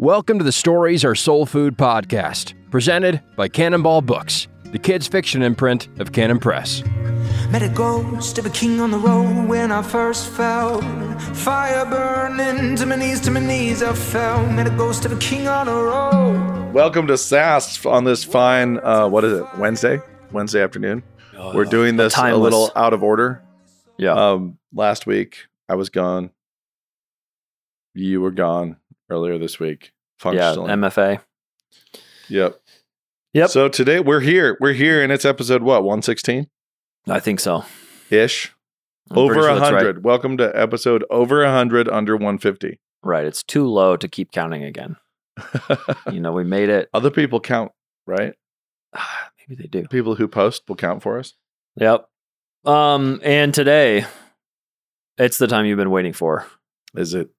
Welcome to the Stories Are Soul Food podcast, presented by Canonball Books, the kids' fiction imprint of Canon Press. Met a ghost of a king on the road when I first fell. Fire burning to my knees, to my knees I fell. Met a ghost of a king on the road. Welcome to SAS on this fine, uh, what is it, Wednesday? Wednesday afternoon. We're doing this a little out of order. Yeah. Um, last week I was gone. You were gone earlier this week. yeah. MFA. yep. Yep. So today we're here. We're here and it's episode what, 116 I think so. ish? I'm Over a sure that's 100. Welcome to episode over a 100 under 150. Right. right. It's too low to keep counting again. You know, we made it. Other people count, right? Maybe they do. People who post will count for us. Yep. Um, and today, it's the time you've been waiting for. Is it?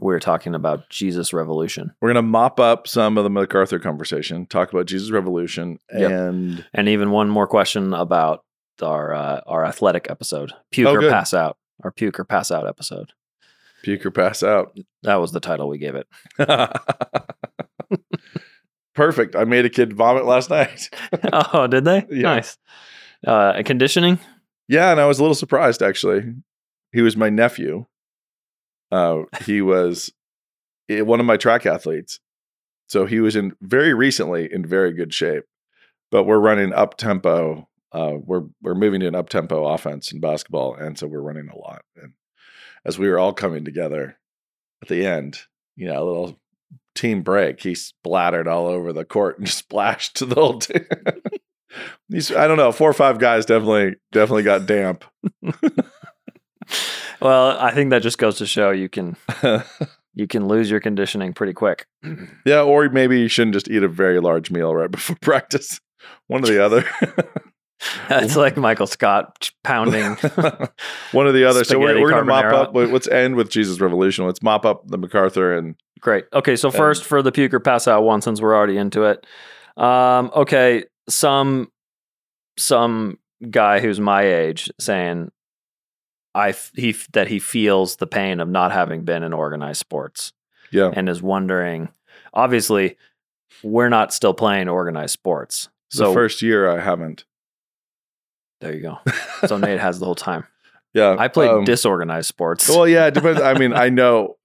We're talking about Jesus Revolution We're going to mop up some of the MacArthur conversation, talk about Jesus Revolution, Yep. and and even one more question about our uh, our athletic episode, puke Oh, or good. pass out, our puke or pass out episode. puke or pass out. That was the title we gave it. Perfect. I made a kid vomit last night. oh, did they? Yeah. Nice. Uh, conditioning. yeah, and I was a little surprised actually. He was my nephew. Uh, he was eh, one of my track athletes. So he was in very recently in very good shape. But we're running up tempo. Uh, we're we're moving to an up tempo offense in basketball, and so we're running a lot. And as we were all coming together at the end, you know, a little team break, he splattered all over the court and splashed to the whole team. These, I don't know, four or five guys definitely definitely got damp. Well, I think that just goes to show you can you can lose your conditioning pretty quick. yeah, or maybe you shouldn't just eat a very large meal right before practice. One or the other. It's like Michael Scott pounding. One or the other. So we're, we're going to mop up. Let's end with Jesus Revolution. Let's mop up the MacArthur and Great. Okay, so first for the puke or pass out one, since we're already into it. Um, okay, some some guy who's my age saying I he that he feels the pain of not having been in organized sports yeah. and is wondering. Obviously, we're not still playing organized sports. So So first year I haven't. there you go. So Nate has the whole time. Yeah. I played um, disorganized sports. Well, yeah, it depends. I mean, I know.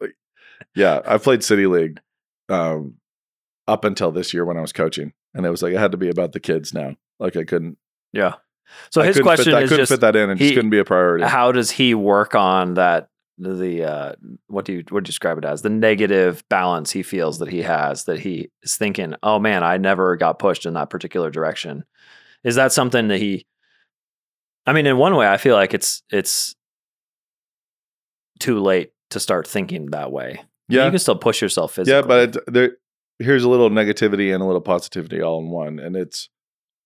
Yeah, I played City League um, up until this year when I was coaching, and it was like it had to be about the kids now. Like I couldn't. yeah. So I his question that- I couldn't just fit that in, and he- just couldn't be a priority. how does he work on that the uh what do you what do you describe it as? The negative balance he feels that he has that he is thinking oh man i never got pushed in that particular direction. Is that something that he i mean in one way i feel like it's it's too late to start thinking that way. Yeah, you can still push yourself physically Yeah, but it, there, here's a little negativity and a little positivity all in one. And it's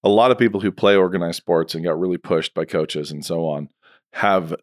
a lot of people who play organized sports and got really pushed by coaches and so on have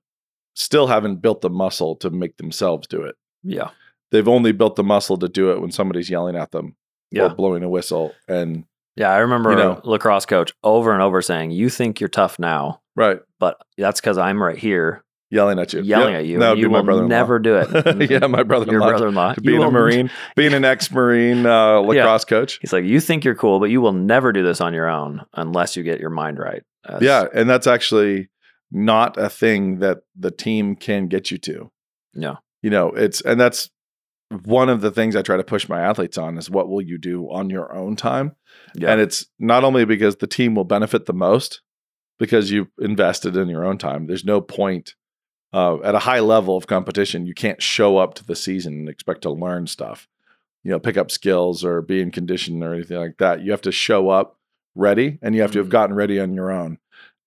still haven't built the muscle to make themselves do it. yeah They've only built the muscle to do it when somebody's yelling at them yeah or blowing a whistle. And yeah i remember You know. a lacrosse coach over and over saying you think you're tough now right, but that's because i'm right here yelling at you, yelling Yep, at you. That would you be my brother-in-law. never do it. yeah, my brother-in-law. Your brother-in-law. Being a marine, being an ex-marine uh, lacrosse coach. He's like, you think you're cool, but you will never do this on your own unless you get your mind right. That's- Yeah, and that's actually not a thing that the team can get you to. Yeah. You know, it's and that's one of the things I try to push my athletes on is what will you do on your own time? Yeah. And it's not only because the team will benefit the most because you've invested in your own time. There's no point uh, at a high level of competition. You can't show up to the season and expect to learn stuff, you know, pick up skills or be in condition or anything like that. You have to show up ready, and you have to have Mhm. gotten ready on your own.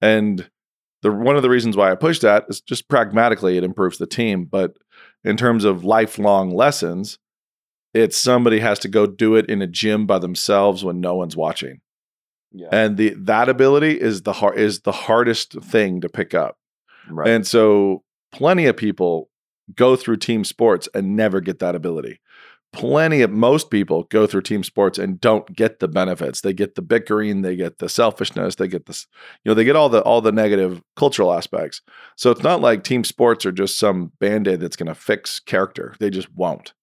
And the one of the reasons why I push that is just pragmatically it improves the team, but in terms of lifelong lessons, it's somebody has to go do it in a gym by themselves when no one's watching. yeah. And the that ability is the is the hardest thing to pick up. right. And so plenty of people go through team sports and never get that ability. Plenty of most people go through team sports and don't get the benefits. They get the bickering, they get the selfishness, they get this, you know, they get all the all the negative cultural aspects. So it's not like team sports are just some band-aid that's going to fix character. They just won't.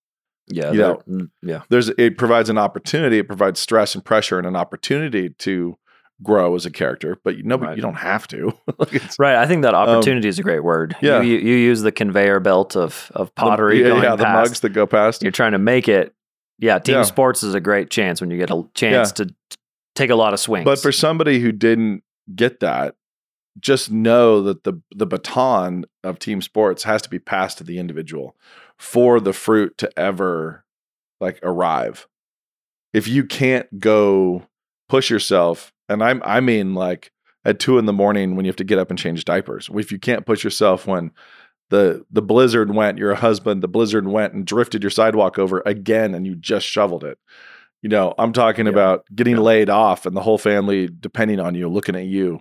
Yeah. You know, mm, yeah. there's it provides an opportunity it provides stress and pressure and an opportunity to grow as a character but you know Right. you don't have to Like, Right. I think that opportunity is a great word. Um, yeah. You, you, use the conveyor belt of, of pottery yeah, going yeah the mugs that go past You're trying to make it. Yeah. Team Yeah. sports is a great chance when you get a chance to take a lot of swings. but for somebody who didn't get that just know that the the baton of team sports has to be passed to the individual for the fruit to ever like arrive if you can't go push yourself and i'm i mean like at two in the morning when you have to get up and change diapers if you can't push yourself when the the blizzard went your husband the blizzard went and drifted your sidewalk over again and you just shoveled it you know i'm talking Yeah. about getting Yeah. laid off and the whole family depending on you looking at you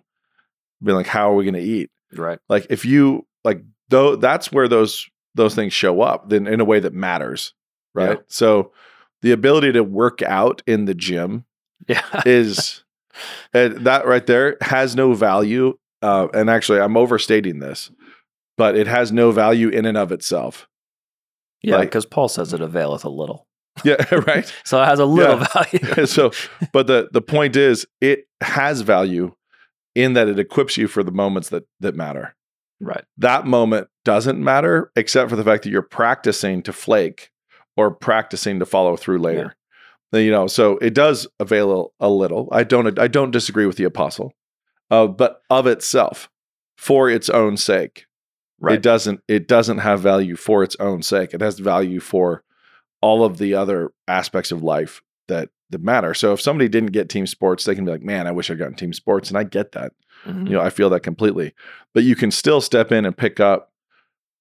being like how are we going to eat right. like if you like though that's where those those things show up then in a way that matters right Yeah. so the ability to work out in the gym Yeah. is and that right there has no value uh, and actually i'm overstating this but it has no value in and of itself Yeah. like- Because Paul says it availeth a little. yeah right So it has a little Yeah. value. so but the the point is it has value in that it equips you for the moments that that matter right. that moment doesn't matter except for the fact that you're practicing to flake or practicing to follow through later. You know, so it does avail a, little. I don't I don't disagree with the apostle. Uh, but of itself, for its own sake, Right. it doesn't it doesn't have value for its own sake. It has value for all of the other aspects of life that that matter. So if somebody didn't get team sports, they can be like, "Man, I wish I'd gotten team sports," and I get that. Mhm. You know, I feel that completely. But you can still step in and pick up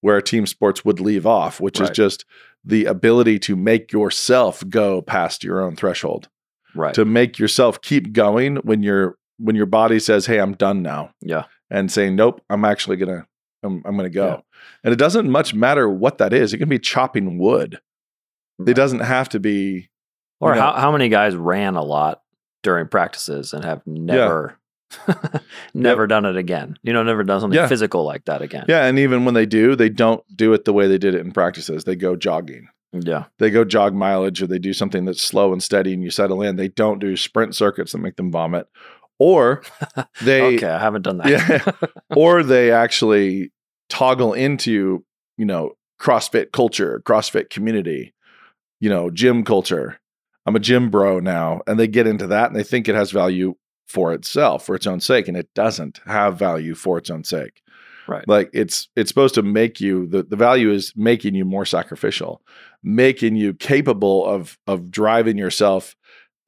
where team sports would leave off, which is just the ability to make yourself go past your own threshold, Right. to make yourself keep going when your when your body says, "Hey, I'm done now," yeah. and saying, "Nope, I'm actually gonna, I'm, I'm gonna go." Yeah. And it doesn't much matter what that is. It can be chopping wood. It doesn't have to be. Or you know- how, how many guys ran a lot during practices and have never never done it again? You know, never done something Yeah. physical like that again. Yeah, and even when they do, they don't do it the way they did it in practices. They go jogging. Yeah. they go jog mileage or they do something that's slow and steady and you settle in. They don't do sprint circuits that make them vomit. Or they okay, I haven't done that. yeah, or they actually toggle into, you know, CrossFit culture, CrossFit community, you know, gym culture. I'm a gym bro now. And they get into that and they think it has value for itself, for its own sake. And it doesn't have value for its own sake. Right. Like it's it's supposed to make you the, the value is making you more sacrificial, making you capable of of driving yourself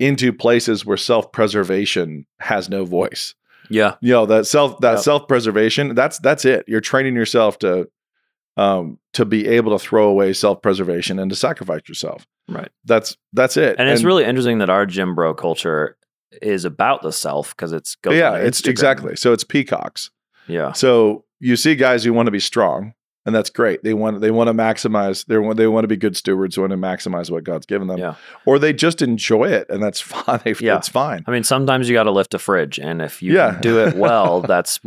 into places where self-preservation has no voice. yeah. You know, that self that Yep. self-preservation, that's that's it. You're training yourself to um to be able to throw away self-preservation and to sacrifice yourself. Right. That's that's it. And, it's really interesting that our gym bro culture is about the self because it's goes yeah, it's Instagram. exactly. So it's peacocks. Yeah. So you see guys who want to be strong, and that's great. They want they want to maximize. They want they want to be good stewards. Want to maximize what God's given them. Yeah. Or they just enjoy it, and that's fine. Yeah. It's fine. I mean, sometimes you got to lift a fridge, and if you Yeah. do it well, that's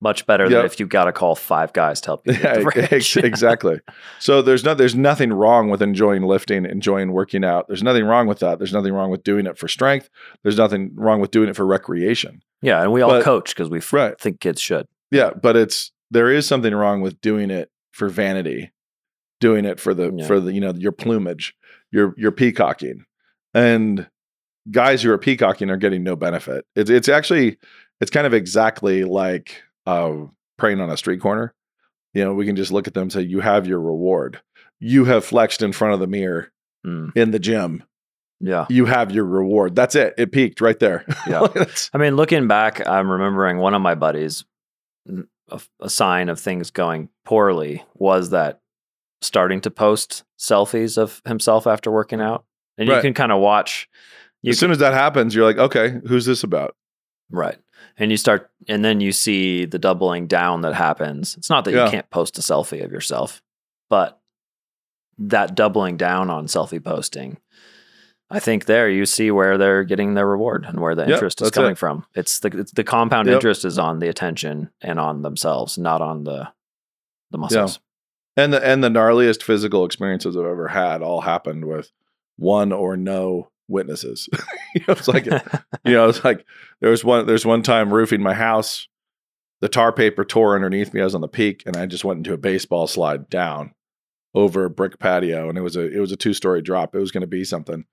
much better than if you got to call five guys to help you. Yeah, exactly. So there's no there's nothing wrong with enjoying lifting, enjoying working out. There's nothing wrong with that. There's nothing wrong with doing it for strength. There's nothing wrong with doing it for recreation. yeah, and we all But- coach because we f- Right. think kids should. Yeah, but it's there is something wrong with doing it for vanity, doing it for the Yeah. for the you know your plumage, your your peacocking, and guys who are peacocking are getting no benefit. It's it's actually it's kind of exactly like uh, praying on a street corner. You know, we can just look at them and say, "You have your reward. You have flexed in front of the mirror Mm, in the gym. yeah. You have your reward. That's it. It peaked right there. Yeah. I mean, looking back, I'm remembering one of my buddies, A sign of things going poorly was that starting to post selfies of himself after working out. And you can kind of watch. As soon as that happens, you're like, okay, who's this about? Right. And you start, and then you see the doubling down that happens. It's not that Yeah. you can't post a selfie of yourself, but that doubling down on selfie posting, I think there you see where they're getting their reward and where the Yep, interest is coming it. from. It's the it's the compound Yep. interest is on the attention and on themselves, not on the the muscles. And the and the gnarliest physical experiences I've ever had all happened with one or no witnesses. you know, it's like you know, it's like there was one there's one time roofing my house, the tar paper tore underneath me. I was on the peak and I just went into a baseball slide down over a brick patio and it was a it was a two story drop. It was going to be something.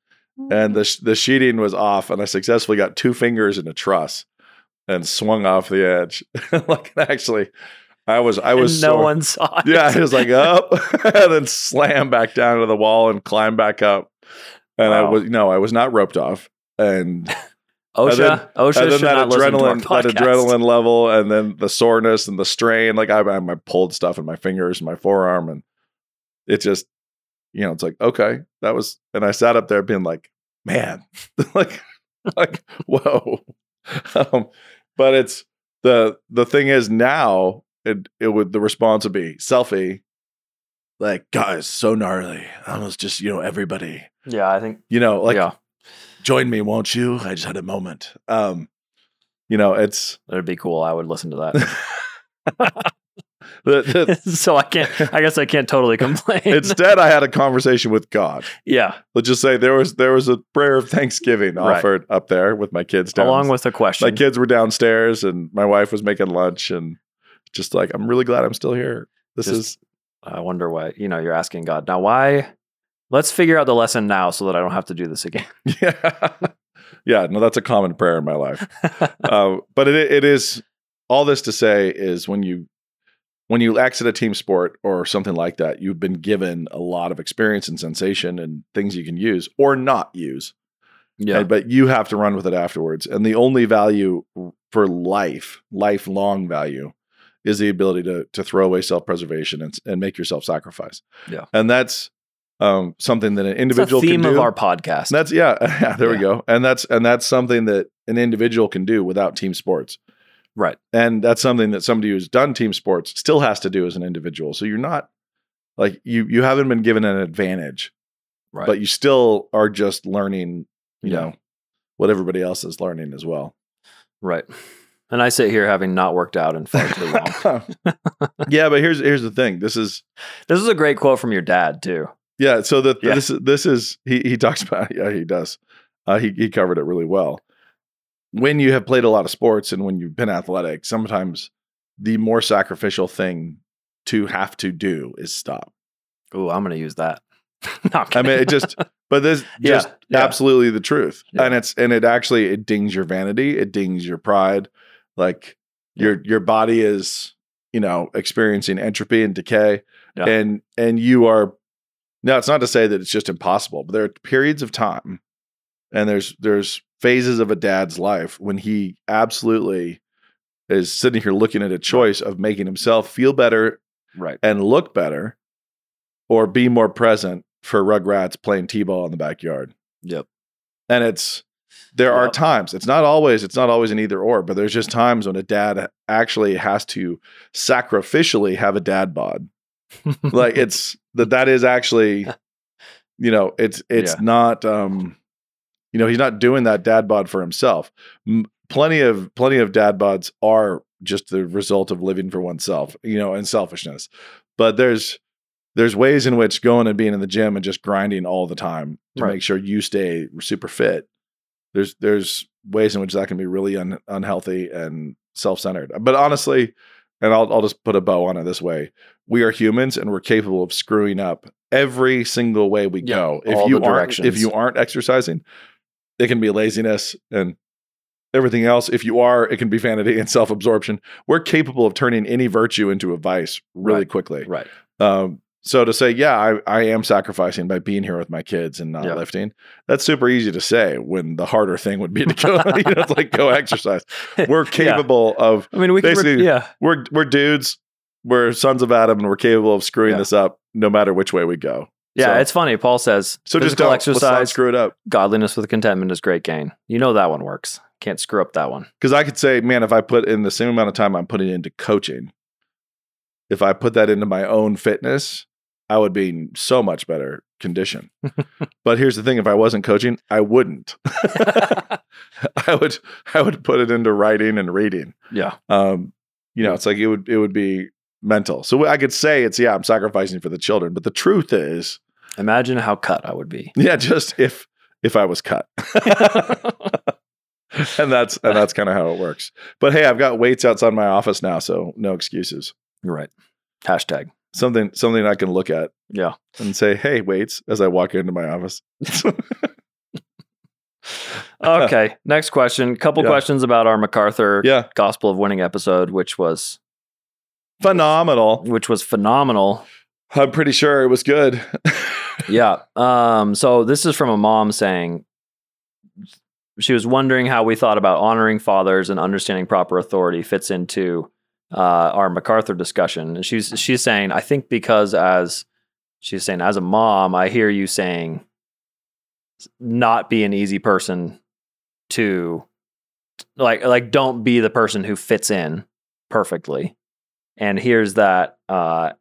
And the mm. sh- the sheeting was off and I successfully got two fingers in a truss and swung off the edge. like actually I was I was no one saw it. Yeah, I was like up and then slam back down to the wall and climb back up. And I was no, I was not roped off. And OSHA, and then- OSHA and then that not listen to our adrenaline, that adrenaline level, and then the soreness and the strain. Like I, I, I pulled stuff in my fingers, and my forearm, and it just, you know, it's like okay, that was. And I sat up there being like, man, like, like whoa. Um, but it's the the thing is now it it would the response would be selfie, like guys, so gnarly. Almost just you know everybody, Yeah, I think. you know, like yeah, join me, won't you? I just had a moment. Um, you know, it's that'd be cool. I would listen to the, the, that. so I can't. I guess I can't totally complain. instead I had a conversation with God. yeah, Let's just say there was there was a prayer of thanksgiving Right. offered up there with my kids down. along with the question. my kids were downstairs and my wife was making lunch and just like I'm really glad I'm still here. This Just- is I wonder why. You know, you're asking God now. Why? Let's figure out the lesson now, so that I don't have to do this again. yeah. yeah, no, that's a common prayer in my life. uh, but it it is all this to say is when you when you exit a team sport or something like that, you've been given a lot of experience and sensation and things you can use or not use. yeah, And- but you have to run with it afterwards. And the only value for life, lifelong value, is the ability to to throw away self preservation and and make yourself sacrifice. Yeah. and that's um, something that an individual theme can do. of our podcast. And that's yeah, yeah. There we go. And that's and that's something that an individual can do without team sports. right. And that's something that somebody who's done team sports still has to do as an individual. So you're not like you you haven't been given an advantage, Right. but you still are just learning, you Yeah. know, what everybody else is learning as well. right. And I sit here having not worked out in far too long. yeah, but here's here's the thing. This is this is a great quote from your dad too. yeah. So the, Yeah. this is this is he he talks about yeah he does. Uh, he he covered it really well. When you have played a lot of sports and when you've been athletic, sometimes the more sacrificial thing to have to do is stop. Oh, I'm going to use that. No, I'm mean, it just but this Yeah, just yeah. absolutely the truth, Yeah. and it's and it actually it dings your vanity, it dings your pride, like your your body is you know experiencing entropy and decay, Yeah. and and you are now it's not to say that it's just impossible, but there are periods of time, and there's there's phases of a dad's life when he absolutely is sitting here looking at a choice of making himself feel better right. and look better or be more present for Rugrats playing T-ball in the backyard. Yep. And it's there are times, it's not always, it's not always an either or, but there's just times when a dad actually has to sacrificially have a dad bod. like it's that that is actually you know, it's it's Yeah. not um you know, he's not doing that dad bod for himself. M- plenty of plenty of dad bods are just the result of living for oneself, you know, and selfishness. But there's there's ways in which going and being in the gym and just grinding all the time to Right. make sure you stay super fit. There's there's ways in which that can be really un, unhealthy and self-centered. But honestly, and I'll I'll just put a bow on it this way. We are humans and we're capable of screwing up every single way we Yeah, go. If you aren't if you aren't exercising, it can be laziness and everything else. If you are, it can be vanity and self-absorption. We're capable of turning any virtue into a vice really Right. quickly. Right. Um, so to say, yeah, I, I am sacrificing by being here with my kids and not Yeah. lifting. That's super easy to say when the harder thing would be to go, you know, like go exercise. We're Yeah. capable of I mean, we can. Basically- yeah. we're we're dudes, we're sons of Adam, and we're capable of screwing Yeah. this up no matter which way we go. Yeah. So- it's funny. Paul says, So just don't exercise, screw it up. godliness with contentment is great gain. You know that one works. Can't screw up that one. Because I could say, man, if I put in the same amount of time I'm putting into coaching, if I put that into my own fitness, I would be in so much better condition. but here's the thing: if I wasn't coaching, I wouldn't. I would I would put it into writing and reading. Yeah. Um, you know, it's like it would it would be mental. So I could say it's yeah, I'm sacrificing for the children, but the truth is, Imagine how cut I would be. yeah, just if if I was cut. and that's and that's kind of how it works. But hey, I've got weights outside my office now, so no excuses. You're right. Hashtag. Something something I can look at Yeah. and say, "Hey, weights," as I walk into my office. Okay. Next question. Couple Yeah. questions about our MacArthur yeah, Gospel of Winning episode, which was phenomenal. which was phenomenal. I'm pretty sure it was good. yeah. Um, so this is from a mom saying she was wondering how we thought about honoring fathers and understanding proper authority fits into uh, our MacArthur discussion. And she's she's saying, I think because as she's saying, as a mom, I hear you saying not be an easy person to like like don't be the person who fits in perfectly. And here's that uh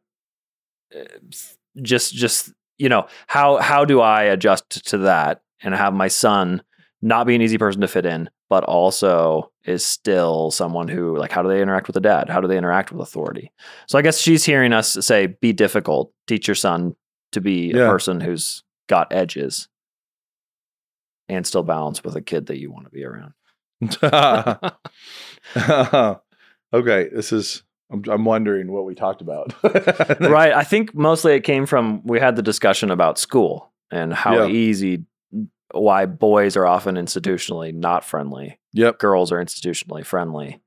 just just you know how how do i adjust to that and have my son not be an easy person to fit in but also is still someone who like how do they interact with the dad how do they interact with authority so i guess she's hearing us say be difficult teach your son to be Yeah. a person who's got edges and still balance with a kid that you want to be around okay, this is. I'm, I'm wondering what we talked about. right i think mostly it came from we had the discussion about school and how Yeah. easy why boys are often institutionally not friendly Yep. girls are institutionally friendly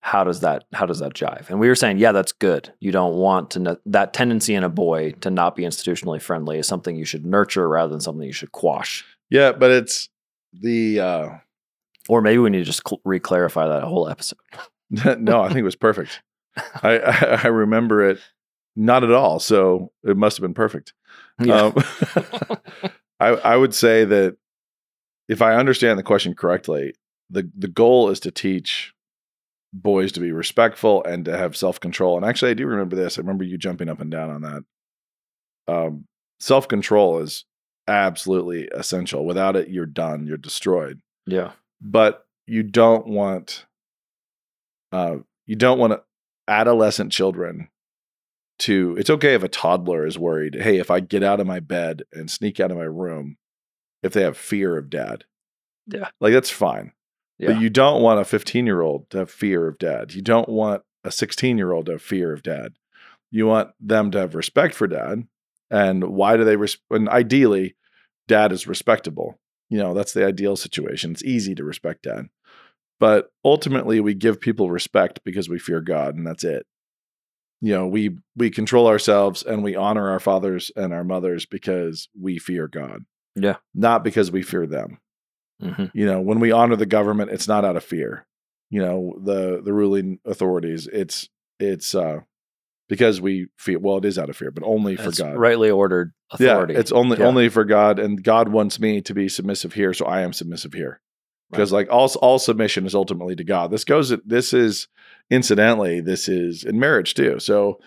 how does that how does that jive and we were saying yeah that's good you don't want to n- that tendency in a boy to not be institutionally friendly is something you should nurture rather than something you should quash Yeah, but it's the. uh or maybe we need to just cl- re-clarify that whole episode No, I think it was perfect. I, I I remember it not at all, so it must have been perfect. Um, I I would say that if I understand the question correctly, the the goal is to teach boys to be respectful and to have self control. And actually, I do remember this. I remember you jumping up and down on that. Um, self control is absolutely essential. Without it, you're done. You're destroyed. yeah But you don't want, uh, you don't want adolescent children to. It's okay if a toddler is worried. Hey, if I get out of my bed and sneak out of my room, if they have fear of dad, Yeah. like that's fine. yeah But you don't want a 15 year old to have fear of dad. You don't want a 16 year old to have fear of dad. You want them to have respect for dad. And why do they, res- and ideally, dad is respectable. You know, that's the ideal situation. It's easy to respect dad. But ultimately, we give people respect because we fear God, and that's it. You know, we we control ourselves and we honor our fathers and our mothers because we fear God. Yeah. Not because we fear them. Hmm you know when we honor the government it's not out of fear. You know the the ruling authorities it's it's uh because we feel well it is out of fear but only for That's god. rightly ordered authority. yeah it's only Yeah. only for god and god wants me to be submissive here so i am submissive here. Because like all all submission is ultimately to god. This goes this is incidentally this is in marriage too so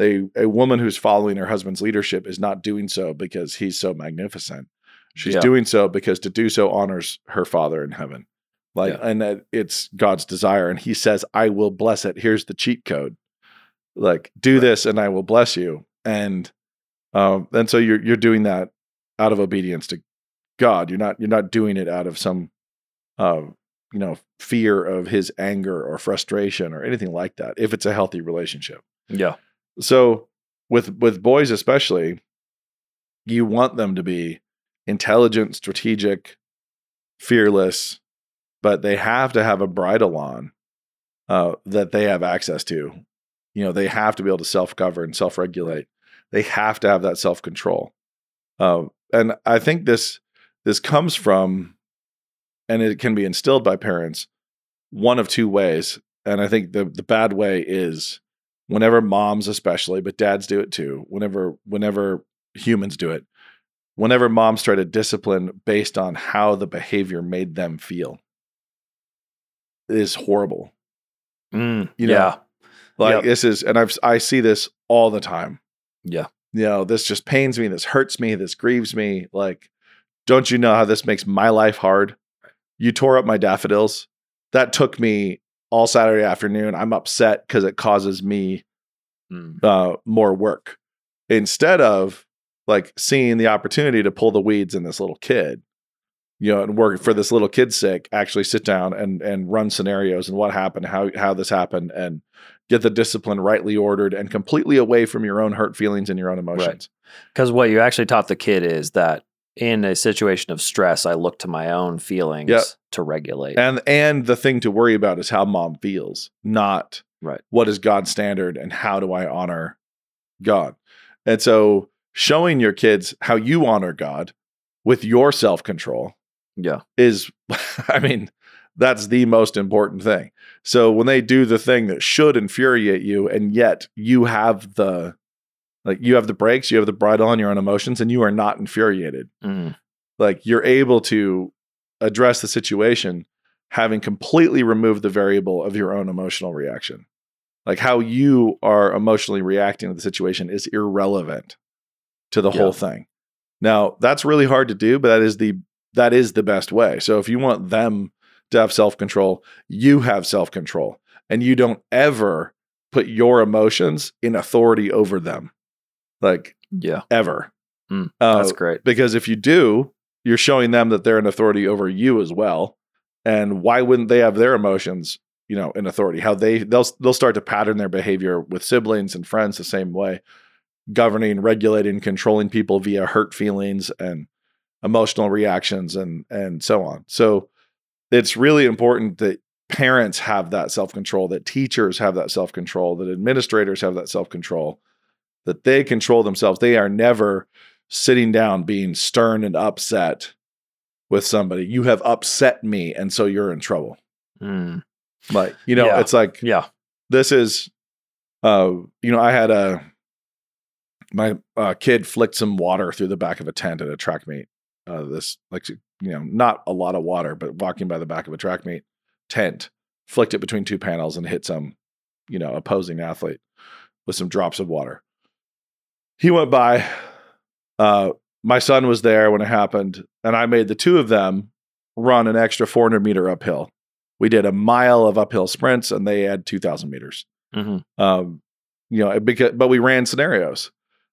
a a woman who's following her husband's leadership is not doing so because he's so magnificent. She's Yeah. doing so because to do so honors her father in heaven. Like Yeah. and that it's god's desire and he says i will bless it. Here's the cheat code. Like do this and i will bless you. And um and so you're you're doing that out of obedience to god. You're not you're not doing it out of some uh you know fear of his anger or frustration or anything like that if it's a healthy relationship. Yeah. So with with boys especially you want them to be intelligent strategic fearless but they have to have a bridle on uh, that they have access to. You know they have to be able to self-govern self-regulate. They have to have that self-control. Uh, and i think this this comes from and it can be instilled by parents one of two ways and i think the the bad way is whenever moms especially but dads do it too whenever whenever humans do it whenever moms try to discipline based on how the behavior made them feel. Is horrible. Mm, You know, yeah. Like Yep. this is and i've i see this all the time. Yeah. You know this just pains me this hurts me this grieves me like don't you know how this makes my life hard you tore up my daffodils. That took me all saturday afternoon. I'm upset because it causes me Mm. uh, more work. Instead of like seeing the opportunity to pull the weeds in this little kid you know and work for this little kid's sake actually sit down and and run scenarios and what happened how how this happened and get the discipline rightly ordered and completely away from your own hurt feelings and your own emotions. Because what you actually taught the kid is that in a situation of stress, I look to my own feelings Yep. to regulate. and and the thing to worry about is how mom feels not Right. what is god's standard and how do i honor god and so showing your kids how you honor god with your self-control yeah. is i mean that's the most important thing so when they do the thing that should infuriate you and yet you have the like you have the brakes you have the bridle on your own emotions and you are not infuriated. Mm. like you're able to address the situation having completely removed the variable of your own emotional reaction. Like how you are emotionally reacting to the situation is irrelevant to the Yeah. whole thing. Now that's really hard to do but that is the that is the best way. So if you want them to have self-control you have self-control and you don't ever put your emotions in authority over them like Yeah. ever Mm, Uh, That's great. because if you do, you're showing them that they're an authority over you as well. And why wouldn't they have their emotions, you know, in authority? How they they'll they'll start to pattern their behavior with siblings and friends the same way, governing, regulating, controlling people via hurt feelings and emotional reactions and and so on. So it's really important that parents have that self-control, that teachers have that self-control, that administrators have that self-control, that they control themselves. They are never sitting down being stern and upset with somebody. You have upset me, and so you're in trouble. Mm. Like, you know, Yeah. it's like Yeah. this is uh you know, I had a my uh, kid flicked some water through the back of a tent at a track meet. Uh this like you know, not a lot of water, but walking by the back of a track meet tent, flicked it between two panels and hit some, you know, opposing athlete with some drops of water. He went by uh my son was there when it happened and I made the two of them run an extra 400 meter uphill. We did a mile of uphill sprints and they had 2000 meters. Hmm um you know because but we ran scenarios.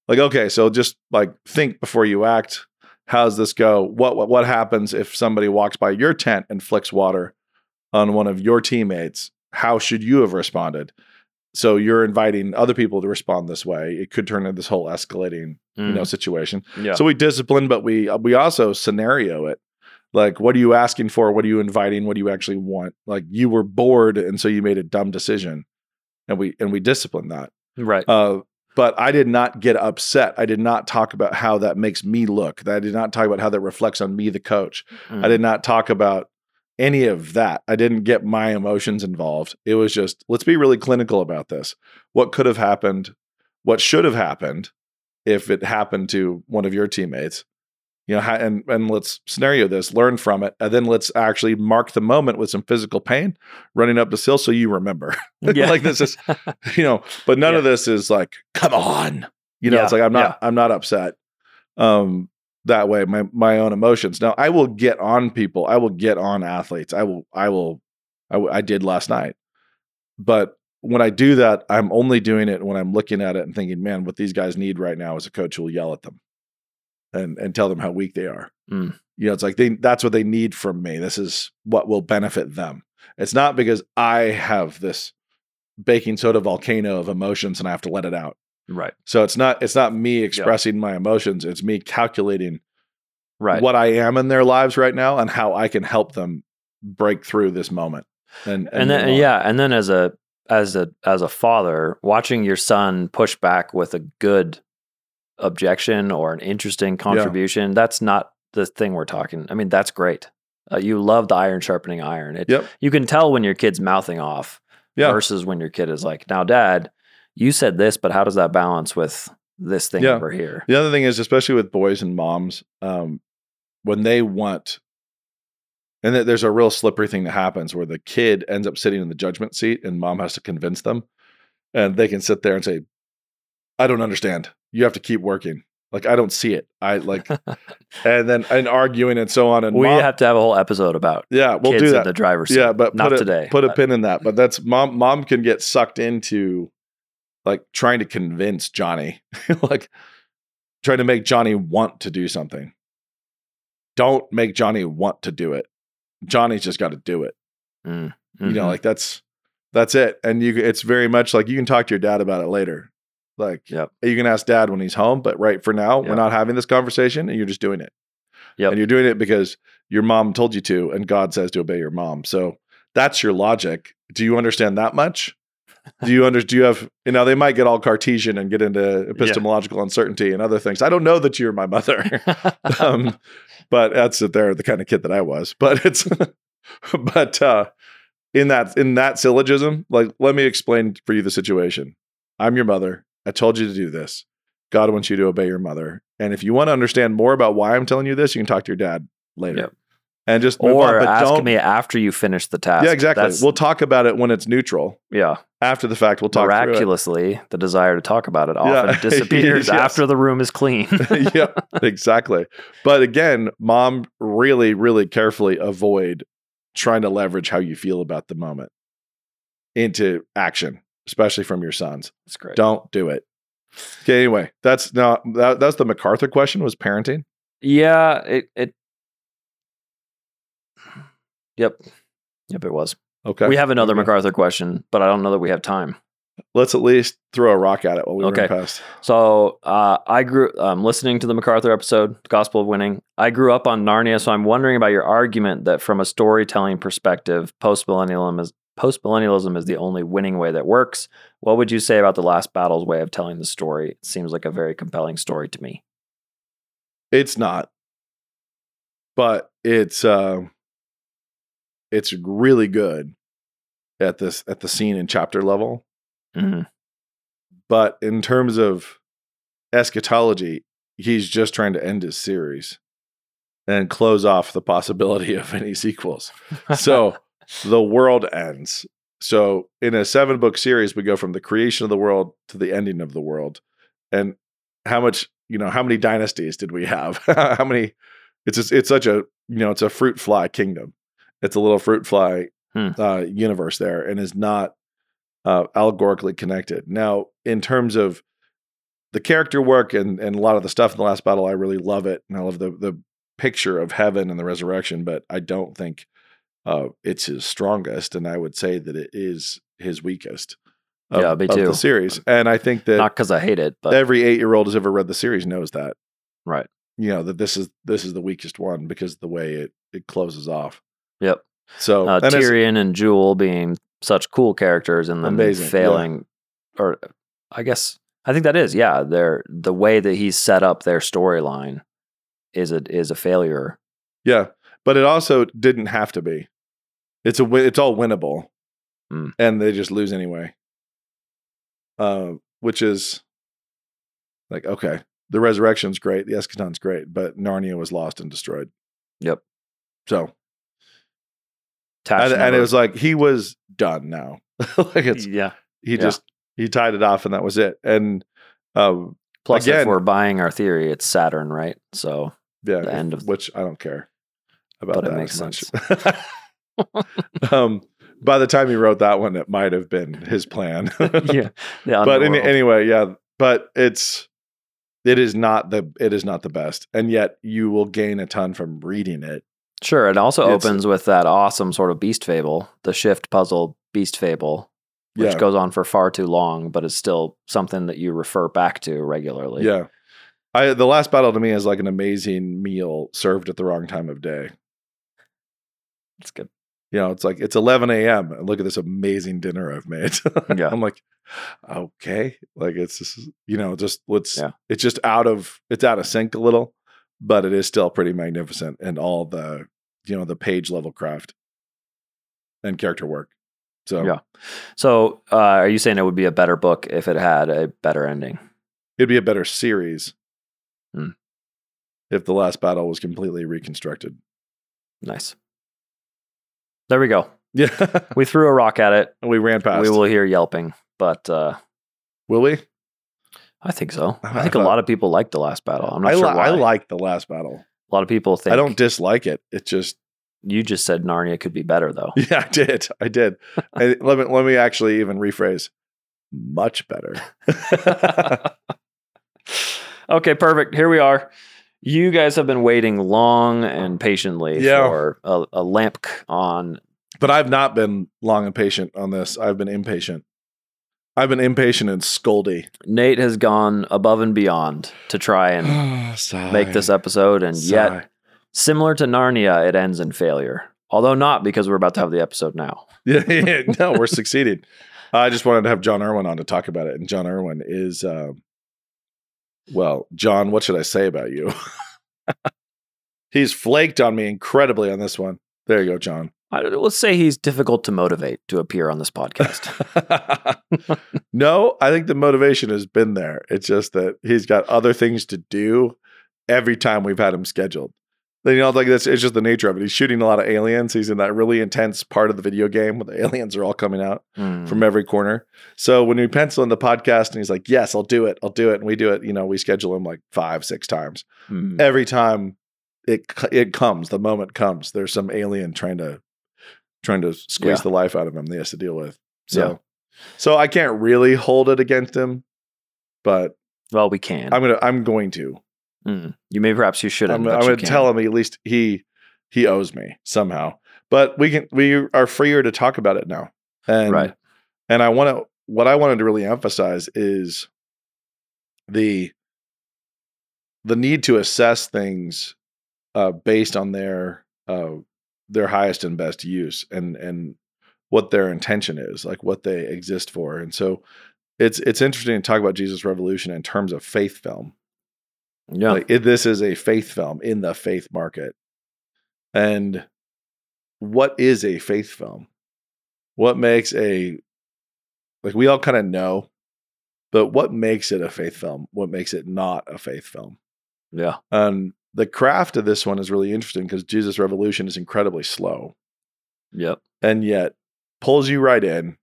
Like okay so just like think before you act. How's this go? What what, what happens if somebody walks by your tent and flicks water on one of your teammates? How should you have responded so you're inviting other people to respond this way it could turn into this whole escalating you know situation Mm. Yeah. so we discipline, but we we also scenario it. Like, what are you asking for? What are you inviting? What do you actually want? Like, you were bored, and so you made a dumb decision, and we and we discipline that. right. Uh, but I did not get upset. I did not talk about how that makes me look. I did not talk about how that reflects on me, the coach. I Mm. did not talk about any of that. I didn't get my emotions involved. It was just, let's be really clinical about this. What could have happened? What should have happened if it happened to one of your teammates? You know, and and let's scenario this, learn from it, and then let's actually mark the moment with some physical pain, running up the hill, so you remember. Yeah. like this is, you know. But none of this is like, come on, you know. it's like I'm not, I'm not upset. Um, that way my my own emotions. Now i will get on people. I will get on athletes. I will i will I, w- I did last night. But when i do that i'm only doing it when i'm looking at it and thinking man what these guys need right now is a coach who will yell at them and and tell them how weak they are. Mm. you know it's like they that's what they need from me. This is what will benefit them. It's not because i have this baking soda volcano of emotions and i have to let it out right. so it's not it's not me expressing my emotions it's me calculating Right. what I am in their lives right now and how I can help them break through this moment. And and then yeah, and then as a as a as a father, watching your son push back with a good objection or an interesting contribution, that's not the thing we're talking. I mean, that's great. Uh, you love the iron sharpening iron. It, Yep. You can tell when your kid's mouthing off Yeah. versus when your kid is like, "Now, Dad, you said this, but how does that balance with this thing Yeah. over here?" The other thing is, especially with boys and moms, um, when they want, and th- there's a real slippery thing that happens where the kid ends up sitting in the judgment seat and mom has to convince them. And they can sit there and say, I don't understand. You have to keep working. Like, I don't see it. I like, and then, and arguing and so on. And we mom- have to have a whole episode about yeah, we'll kids do that. the driver's seat. yeah, but not put a, today. Put a pin in that. But that's mom. Mom can get sucked into like trying to convince Johnny, like trying to make Johnny want to do something. Don't make Johnny want to do it. Johnny's just got to do it. Mm, You know, mhm. like that's that's it. And you it's very much like you can talk to your dad about it later. Like Yep. you can ask dad when he's home, but right for now, we're not having this conversation and you're just doing it. Yep. And you're doing it because your mom told you to and God says to obey your mom. So that's your logic. Do you understand that much? Do you under do you have you know they might get all Cartesian and get into epistemological uncertainty and other things. I don't know that you're my mother. um, but that's it there the kind of kid that I was. But it's but uh in that in that syllogism, like let me explain for you the situation. I'm your mother. I told you to do this. God wants you to obey your mother. And if you want to understand more about why I'm telling you this, you can talk to your dad later. Yep. And just move or on, but ask don't, me after you finish the task. Yeah, exactly. That's, we'll talk about it when it's neutral. yeah. After the fact, we'll talk Miraculously, the desire to talk about it Yeah. often disappears Yes. after the room is clean. yeah, exactly. But again, mom, really, really carefully avoid trying to leverage how you feel about the moment into action, especially from your sons. That's great. Don't do it. Okay, anyway, that's now that, that's the MacArthur question was parenting. Yeah, it it Yep. Yep, it was. Okay. We have another Okay. MacArthur question, but I don't know that we have time. Let's at least throw a rock at it while we Okay. run past. So uh, I grew um, listening to the MacArthur episode, Gospel of Winning. I grew up on Narnia, so I'm wondering about your argument that from a storytelling perspective, postmillennialism is postmillennialism is the only winning way that works. What would you say about the Last Battle's way of telling the story? It seems like a very compelling story to me. It's not, but it's uh, it's really good at this at the scene and chapter level. Mhm. But in terms of eschatology, he's just trying to end his series and close off the possibility of any sequels. So the world ends. So in a seven book series, we go from the creation of the world to the ending of the world. And how much, you know, how many dynasties did we have? how many? It's just, it's such a, you know, it's a fruit fly kingdom. It's a little fruit fly Hmm. uh, universe there and is not uh, allegorically connected. Now, in terms of the character work and, and a lot of the stuff in the last battle, I really love it. And I love the, the picture of heaven and the resurrection, but I don't think uh, it's his strongest, and I would say that it is his weakest. Of, Yeah, me too. the series, and I think that Not because I hate it, but every eight-year-old who's ever read the series knows that. right. You know that this is this is the weakest one because the way it it closes off. Yep. So Uh, and Tirian and Jewel being such cool characters and then Amazing, yeah. failing, or I guess I think that is yeah. They're the way that he's set up their storyline is a is a failure. yeah, but it also didn't have to be. It's a it's all winnable, Hmm. and they just lose anyway. Uh, which is like okay, the resurrection's great, the eschaton's great, but Narnia was lost and destroyed. Yep. So and, and it was like he was done now. like it's yeah. he Yeah. just he tied it off and that was it. And um Plus, if again- we're buying our theory, it's Saturn, right? So yeah, The end of- which I don't care about But it makes sense. um by the time he wrote that one, it might have been his plan. yeah, but any, anyway, yeah. But it's it is not the it is not the best, and yet you will gain a ton from reading it. Sure. It also It's- opens with that awesome sort of beast fable, the shift puzzle beast fable, which Yeah. goes on for far too long, but is still something that you refer back to regularly. Yeah, I the last battle to me is like an amazing meal served at the wrong time of day. it's good. You know, it's like it's 11 a.m. and look at this amazing dinner I've made. Yeah. I'm like, okay, like it's just you know just what's Yeah. it's just out of it's out of sync a little, but it is still pretty magnificent and all the you know the page level craft and character work. So Yeah. So, uh, are you saying it would be a better book if it had a better ending? it'd be a better series Hmm. if the last battle was completely reconstructed. Nice. There we go. Yeah, We threw a rock at it. and we ran past. We will hear yelping, but uh, Will we? I think so. I I think a lot of people like the last battle. I'm not I, sure li- why. I like the last battle. a lot of people think I don't dislike it. It just You just said Narnia could be better, though. Yeah, I did. I did. and let me let me actually even rephrase. much better. okay, perfect. Here we are. You guys have been waiting long and patiently Yeah. for a, a lamp on. but I've not been long and patient on this. I've been impatient. I've been impatient and scoldy. Nate has gone above and beyond to try and make this episode, and yet, similar to Narnia, it ends in failure. Although not because we're about to have the episode now. Yeah, yeah, no, we're succeeding. I just wanted to have John Irwin on to talk about it, and John Irwin is, um, well, John. What should I say about you? He's flaked on me incredibly on this one. There you go, John. I, let's say he's difficult to motivate to appear on this podcast. no, I think the motivation has been there. It's just that he's got other things to do every time we've had him scheduled. Then, You know, like this, it's just the nature of it. He's shooting a lot of aliens. He's in that really intense part of the video game where the aliens are all coming out Hmm. from every corner. So when we pencil in the podcast and he's like, Yes, I'll do it. I'll do it. And we do it, you know, we schedule him like five, six times. Hmm. Every time it it comes, the moment comes, there's some alien trying to trying to squeeze Yeah. the life out of him that he has to deal with. So Yeah. so I can't really hold it against him, but Well, we can. I'm gonna I'm going to. Hmm. You may perhaps you shouldn't. I'm, I'm gonna tell him at least he he owes me somehow. But we can we are freer to talk about it now. And Right. and I want to what I wanted to really emphasize is the the need to assess things uh, based on their uh, their highest and best use and and what their intention is, like what they exist for. And so it's it's interesting to talk about Jesus Revolution in terms of faith film. Yeah. Like it, this is a faith film in the faith market. And what is a faith film? What makes a like we all kind of know, but what makes it a faith film? What makes it not a faith film? yeah. And the craft of this one is really interesting because Jesus Revolution is incredibly slow Yep. and yet pulls you right in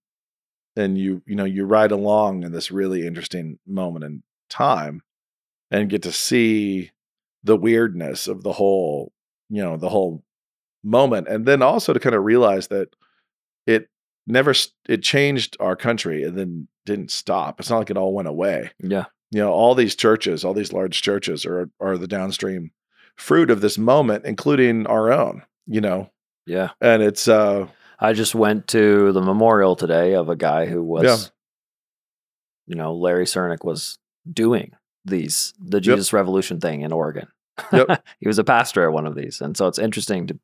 and you you know you ride along in this really interesting moment in time and get to see the weirdness of the whole you know the whole moment and then also to kind of realize that it never it changed our country and then didn't stop it's not like it all went away Yeah. You know all these churches all these large churches are are the downstream fruit of this moment including our own you know Yeah. and it's uh I just went to the memorial today of a guy who was, Yeah. you know, Larry Cernick was doing these, the Yep. Jesus Revolution thing in Oregon. Yep. he was a pastor at one of these. And so it's interesting to,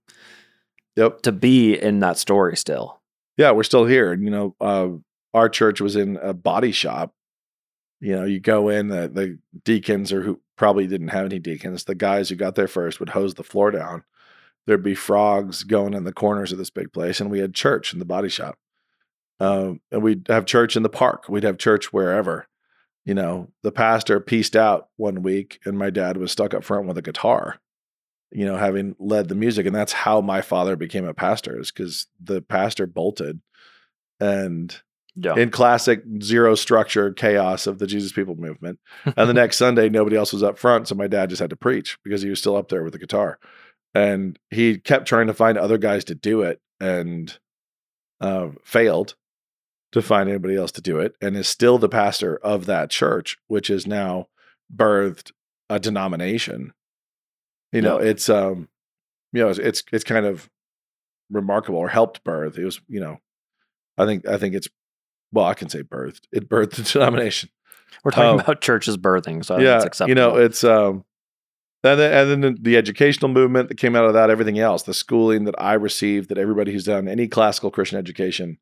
Yep. to be in that story still. Yeah, we're still here. And, you know, uh, our church was in a body shop. You know, you go in, the, the deacons or who probably didn't have any deacons, the guys who got there first would hose the floor down. There'd be frogs going in the corners of this big place. And we had church in the body shop. Um, and we'd have church in the park. We'd have church wherever. You know, the pastor pieced out one week and my dad was stuck up front with a guitar, you know, having led the music. And that's how my father became a pastor, is because the pastor bolted and Yeah. in classic zero structure chaos of the Jesus People movement. And the next Sunday, nobody else was up front. So my dad just had to preach because he was still up there with the guitar. And he kept trying to find other guys to do it and uh, failed to find anybody else to do it and is still the pastor of that church, which is now birthed a denomination. You know, Yeah. it's um, you know, it's, it's it's kind of remarkable or helped birth. It was, you know, I think I think it's well, I can say birthed. It birthed the denomination. We're talking um, about churches birthing. So yeah, you know, it's um, and then and then the, the educational movement that came out of that, everything else, the schooling that I received, that everybody who's done any classical Christian education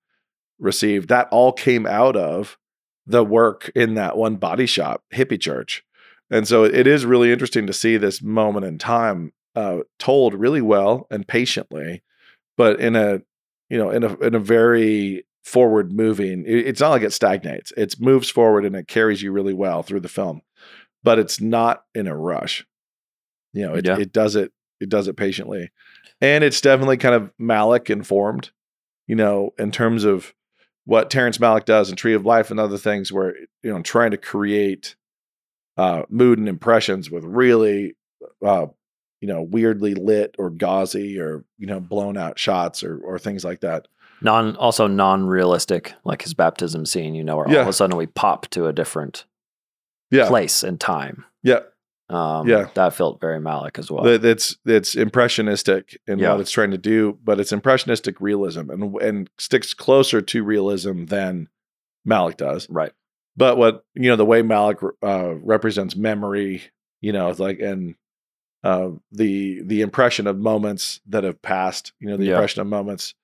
received, that all came out of the work in that one body shop, hippie church. And so it is really interesting to see this moment in time uh, told really well and patiently, but in a you know in a in a very forward moving. It's not like it stagnates. It moves forward and it carries you really well through the film, but it's not in a rush. You know, it Yeah. it does it it does it patiently, and it's definitely kind of Malick informed. You know, in terms of what Terrence Malick does in Tree of Life and other things, where you know trying to create uh, mood and impressions with really, uh, you know, weirdly lit or gauzy or you know blown out shots or or things like that. Non also non-realistic, like his baptism scene. You know, where all of a sudden we pop to a different Yeah, place and time. yeah. Um, Yeah. that felt very Malick as well. It's it's impressionistic in Yeah. what it's trying to do, but it's impressionistic realism and and sticks closer to realism than Malick does. right. But what you know, the way Malick uh, represents memory, you know, it's like and uh, the the impression of moments that have passed, you know, the Yeah. impression of moments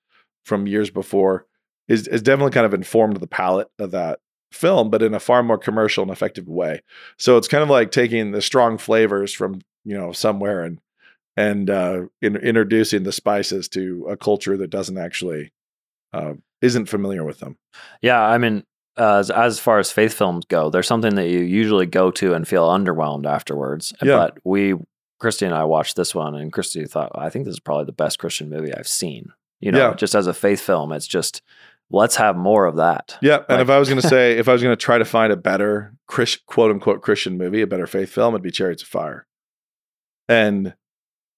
from years before is is definitely kind of informed the palette of that film, but in a far more commercial and effective way. So it's kind of like taking the strong flavors from you know somewhere and and uh, in, introducing the spices to a culture that doesn't actually uh, isn't familiar with them. Yeah, I mean, as as far as faith films go, there's something that you usually go to and feel underwhelmed afterwards. Yeah. But we, Christy and I, watched this one, and Christy thought, I think this is probably the best Christian movie I've seen. You know, Yeah. just as a faith film, it's just let's have more of that. Yeah, and Like- if I was going to say, if I was going to try to find a better Chris, quote unquote Christian movie, a better faith film, it'd be Chariots of Fire. And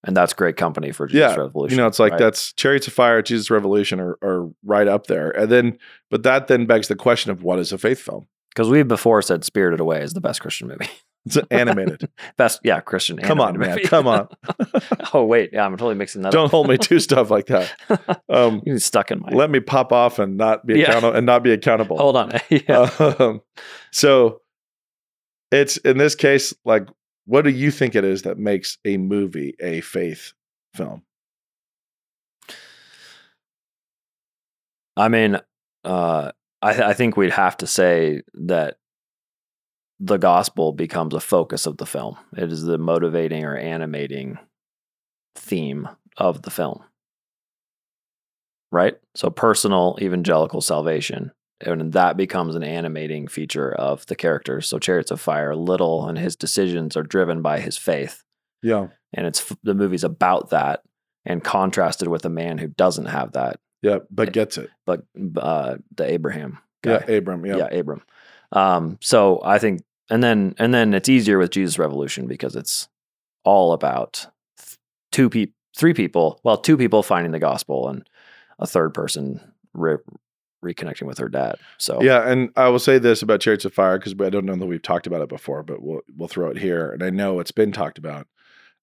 And that's great company for Jesus Yeah, Revolution. you know, it's like right? that's Chariots of Fire, Jesus Revolution are, are right up there. And then, but that then begs the question of what is a faith film? because we've before said Spirited Away is the best Christian movie. It's animated. best, yeah, Christian. Come on, man, movie. come on. oh wait, yeah, I'm totally mixing that. Don't hold me to stuff like that. Um, You're stuck in my. let me pop off and not be Yeah. accountable and not be accountable. Hold on. yeah. Um, so it's in this case, like, what do you think it is that makes a movie a faith film? I mean, uh, I, I think we'd have to say that the gospel becomes a focus of the film. It is the motivating or animating theme of the film. Right? So personal evangelical salvation. And that becomes an animating feature of the characters. So Chariots of Fire, Liddell and his decisions are driven by his faith. Yeah. And it's the movie's about that and contrasted with a man who doesn't have that, Yeah. But gets it. but uh, the Abraham guy. Yeah. Abram. Yeah. yeah, Abram. Um, so I think, and then and then it's easier with Jesus Revolution because it's all about two people, three people, well, two people finding the gospel and a third person re- reconnecting with her dad. So Yeah, and I will say this about Chariots of Fire because I don't know that we've talked about it before, but we'll we'll throw it here, and I know it's been talked about.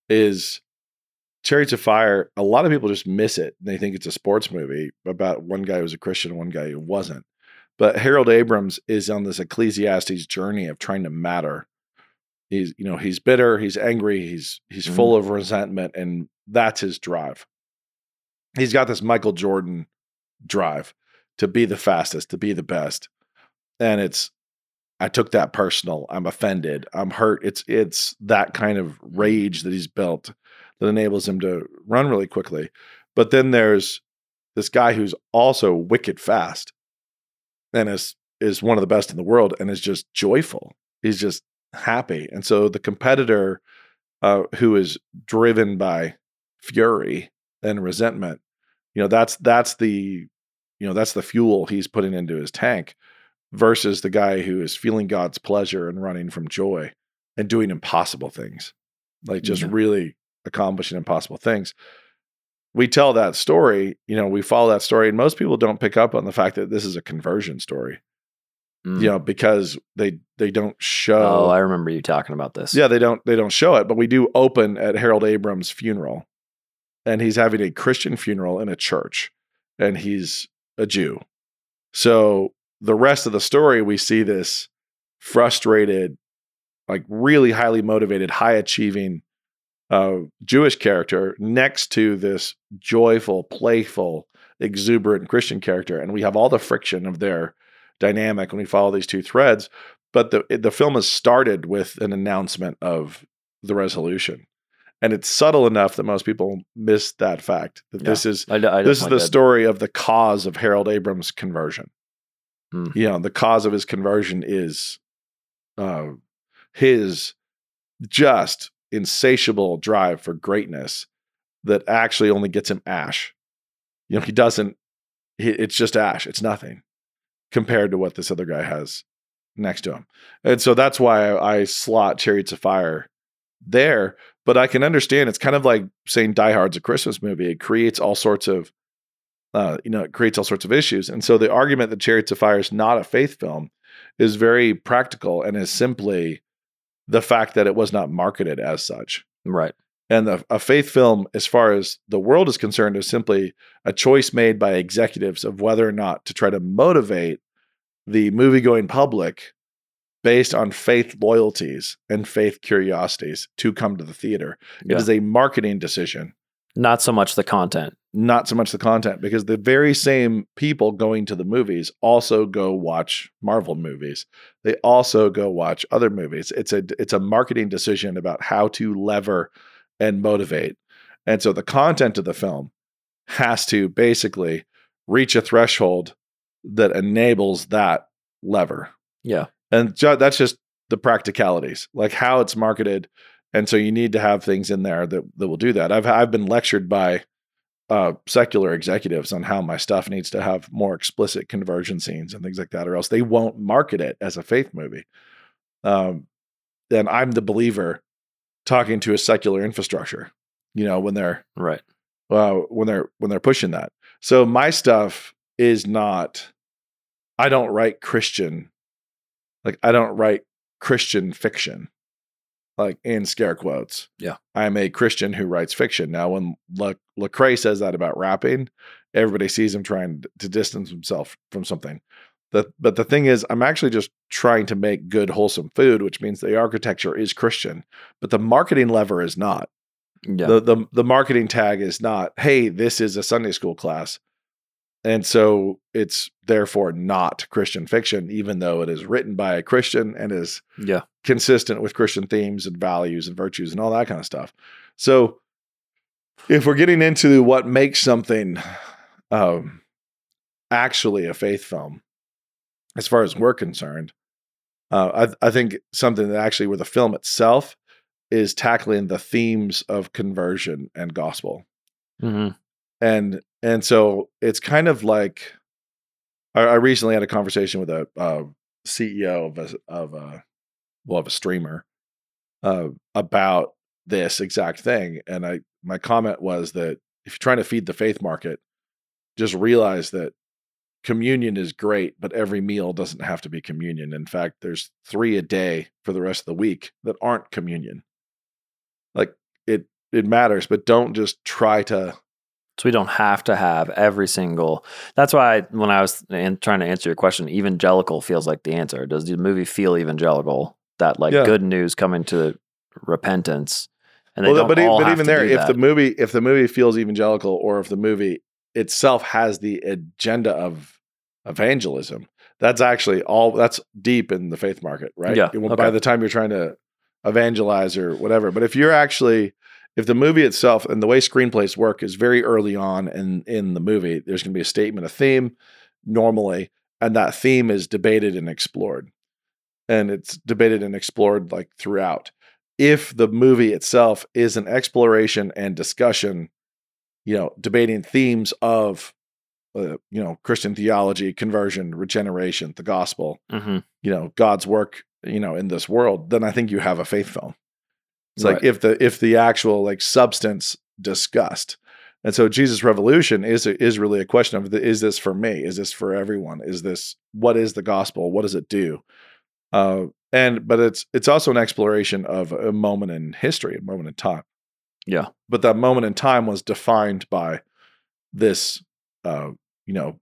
Is Chariots of Fire? A lot of people just miss it. They think it's a sports movie about one guy who was a Christian, one guy who wasn't. But Harold Abrams is on this Ecclesiastes journey of trying to matter. He's you know he's bitter, he's angry, he's he's Mhm. full of resentment, and that's his drive. He's got this Michael Jordan drive to be the fastest, to be the best. And it's I took that personal. I'm offended. I'm hurt. It's it's that kind of rage that he's built that enables him to run really quickly. But then there's this guy who's also wicked fast and is is one of the best in the world and is just joyful. He's just happy. And so the competitor uh, who is driven by fury and resentment, you know, that's that's the you know that's the fuel he's putting into his tank versus the guy who is feeling god's pleasure and running from joy and doing impossible things like just Yeah. really accomplishing impossible things we tell that story you know we follow that story and most people don't pick up on the fact that this is a conversion story Mm. you know because they they don't show Oh, I remember you talking about this. yeah, they don't they don't show it, but we do open at Harold Abrams' funeral. And he's having a Christian funeral in a church and he's a Jew. So the rest of the story we see this frustrated like really highly motivated, high achieving uh, Jewish character next to this joyful, playful, exuberant Christian character, and we have all the friction of their dynamic when we follow these two threads. But the the film is started with an announcement of the resolution, and it's subtle enough that most people miss that fact that Yeah. this is I, I this is the did. story of the cause of Harold Abrams' conversion. Hmm. You know, the cause of his conversion is uh, his just insatiable drive for greatness that actually only gets him ash. You know, he doesn't. He, it's just ash. It's nothing compared to what this other guy has next to him, and so that's why I, I slot Chariots of Fire there. But I can understand it's kind of like saying Die Hard's a Christmas movie. It creates all sorts of uh, you know, it creates all sorts of issues. And so the argument that Chariots of Fire is not a faith film is very practical and is simply the fact that it was not marketed as such. Right. And the, a faith film, as far as the world is concerned, is simply a choice made by executives of whether or not to try to motivate the movie going public based on faith loyalties and faith curiosities to come to the theater. Yeah. It is a marketing decision, Not so much the content. not so much the content, because the very same people going to the movies also go watch Marvel movies. They also go watch other movies. It's a it's a marketing decision about how to lever and motivate. And so the content of the film has to basically reach a threshold that enables that lever. Yeah. And that's just the practicalities, like how it's marketed. And so you need to have things in there that, that will do that. I've I've been lectured by uh, secular executives on how my stuff needs to have more explicit conversion scenes and things like that, or else they won't market it as a faith movie. Um, and I'm the believer talking to a secular infrastructure, you know, when they're Right. uh, when they're when they're pushing that. So my stuff is not. I don't write Christian, like I don't write Christian fiction, like in scare quotes. Yeah. I'm a Christian who writes fiction. Now, when Le- Lecrae says that about rapping, everybody sees him trying to distance himself from something. The, but the thing is, I'm actually just trying to make good, wholesome food, which means the architecture is Christian, but the marketing lever is not Yeah. the, the the marketing tag is not hey this is a sunday school class and so it's therefore not christian fiction even though it is written by a christian and is yeah. consistent with christian themes and values and virtues and all that kind of stuff. So if we're getting into what makes something um, actually a faith film as far as we're concerned uh, I, I think something that actually where the film itself is tackling the themes of conversion and gospel. Hmm and and so it's kind of like I, I recently had a conversation with a CEO of a of a well of a streamer uh, about this exact thing, and I my comment was that if you're trying to feed the faith market, just realize that communion is great, but every meal doesn't have to be communion. In fact, there's three a day for the rest of the week that aren't communion. Like it it matters, but don't just try to So we don't have to have every single. That's why I, when I was an- trying to answer your question, evangelical feels like the answer. Does the movie feel evangelical? That like Yeah. good news coming to repentance, and they well, don't but, but even there, if the movie if the movie feels evangelical, or if the movie itself has the agenda of evangelism, that's actually all that's deep in the faith market, right? Yeah, okay. By the time you're trying to evangelize or whatever, but if you're actually if the movie itself and the way screenplays work is very early on in in the movie, there's going to be a statement, a theme, normally, and that theme is debated and explored, and it's debated and explored like throughout if the movie itself is an exploration and discussion, you know, debating themes of, uh, you know, Christian theology, conversion, regeneration, the gospel, Mhm. you know, God's work, you know, in this world, then I think you have a faith film. It's like if the if the actual like substance discussed. And so Jesus Revolution is is really a question of the, is this for me? Is this for everyone? Is this what is the gospel? What does it do? Uh, and but it's it's also an exploration of a moment in history, a moment in time. Yeah. But that moment in time was defined by this, uh, you know,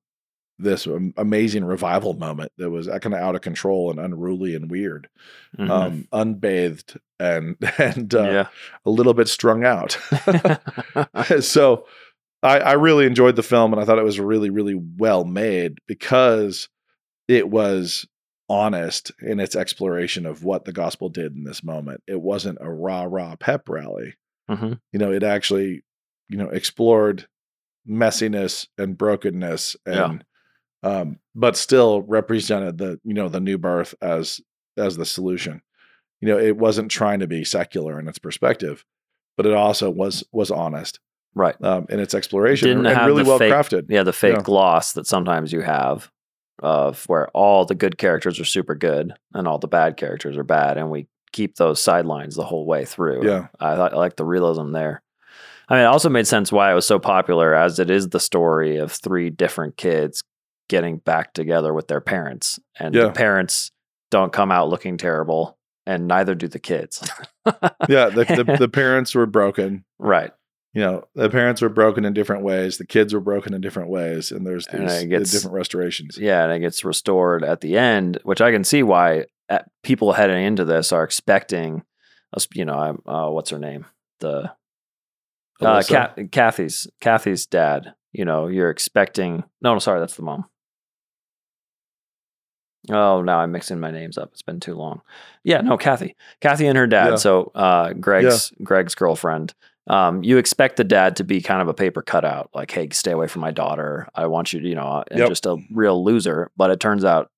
this amazing revival moment that was kind of out of control and unruly and weird, Mhm. um, unbathed and and uh, yeah, a little bit strung out. so I, I really enjoyed the film and I thought it was really, really well made because it was honest in its exploration of what the gospel did in this moment. It wasn't a rah rah pep rally. Mhm. You know, it actually, you know, explored messiness and brokenness Yeah. Um, but still represented the, you know, the new birth as as the solution. You know, it wasn't trying to be secular in its perspective, but it also was was honest right. um, in its exploration Didn't and, have really well fake- crafted. Yeah, the fake gloss that sometimes you have of where all the good characters are super good and all the bad characters are bad, and we keep those sidelines the whole way through. Yeah. I, I like the realism there. I mean, it also made sense why it was so popular, as it is the story of three different kids getting back together with their parents, and Yeah. the parents don't come out looking terrible, and neither do the kids. yeah, the, the the parents were broken. right. You know, the parents were broken in different ways. The kids were broken in different ways, and there's And these it the different restorations. Yeah, and it gets restored at the end, which I can see why uh, people heading into this are expecting, us- you know, uh, what's her name, the uh? Ca- Kathy's Kathy's dad. You know, you're expecting. No, no, sorry, that's the mom. Oh, now I'm mixing my names up. It's been too long. Yeah, no, Kathy, Kathy and her dad. Yeah. So uh, Greg's Greg's girlfriend. Um, you expect the dad to be kind of a paper cutout, like, "Hey, stay away from my daughter. I want you to, you know, and Yep. just a real loser." But it turns out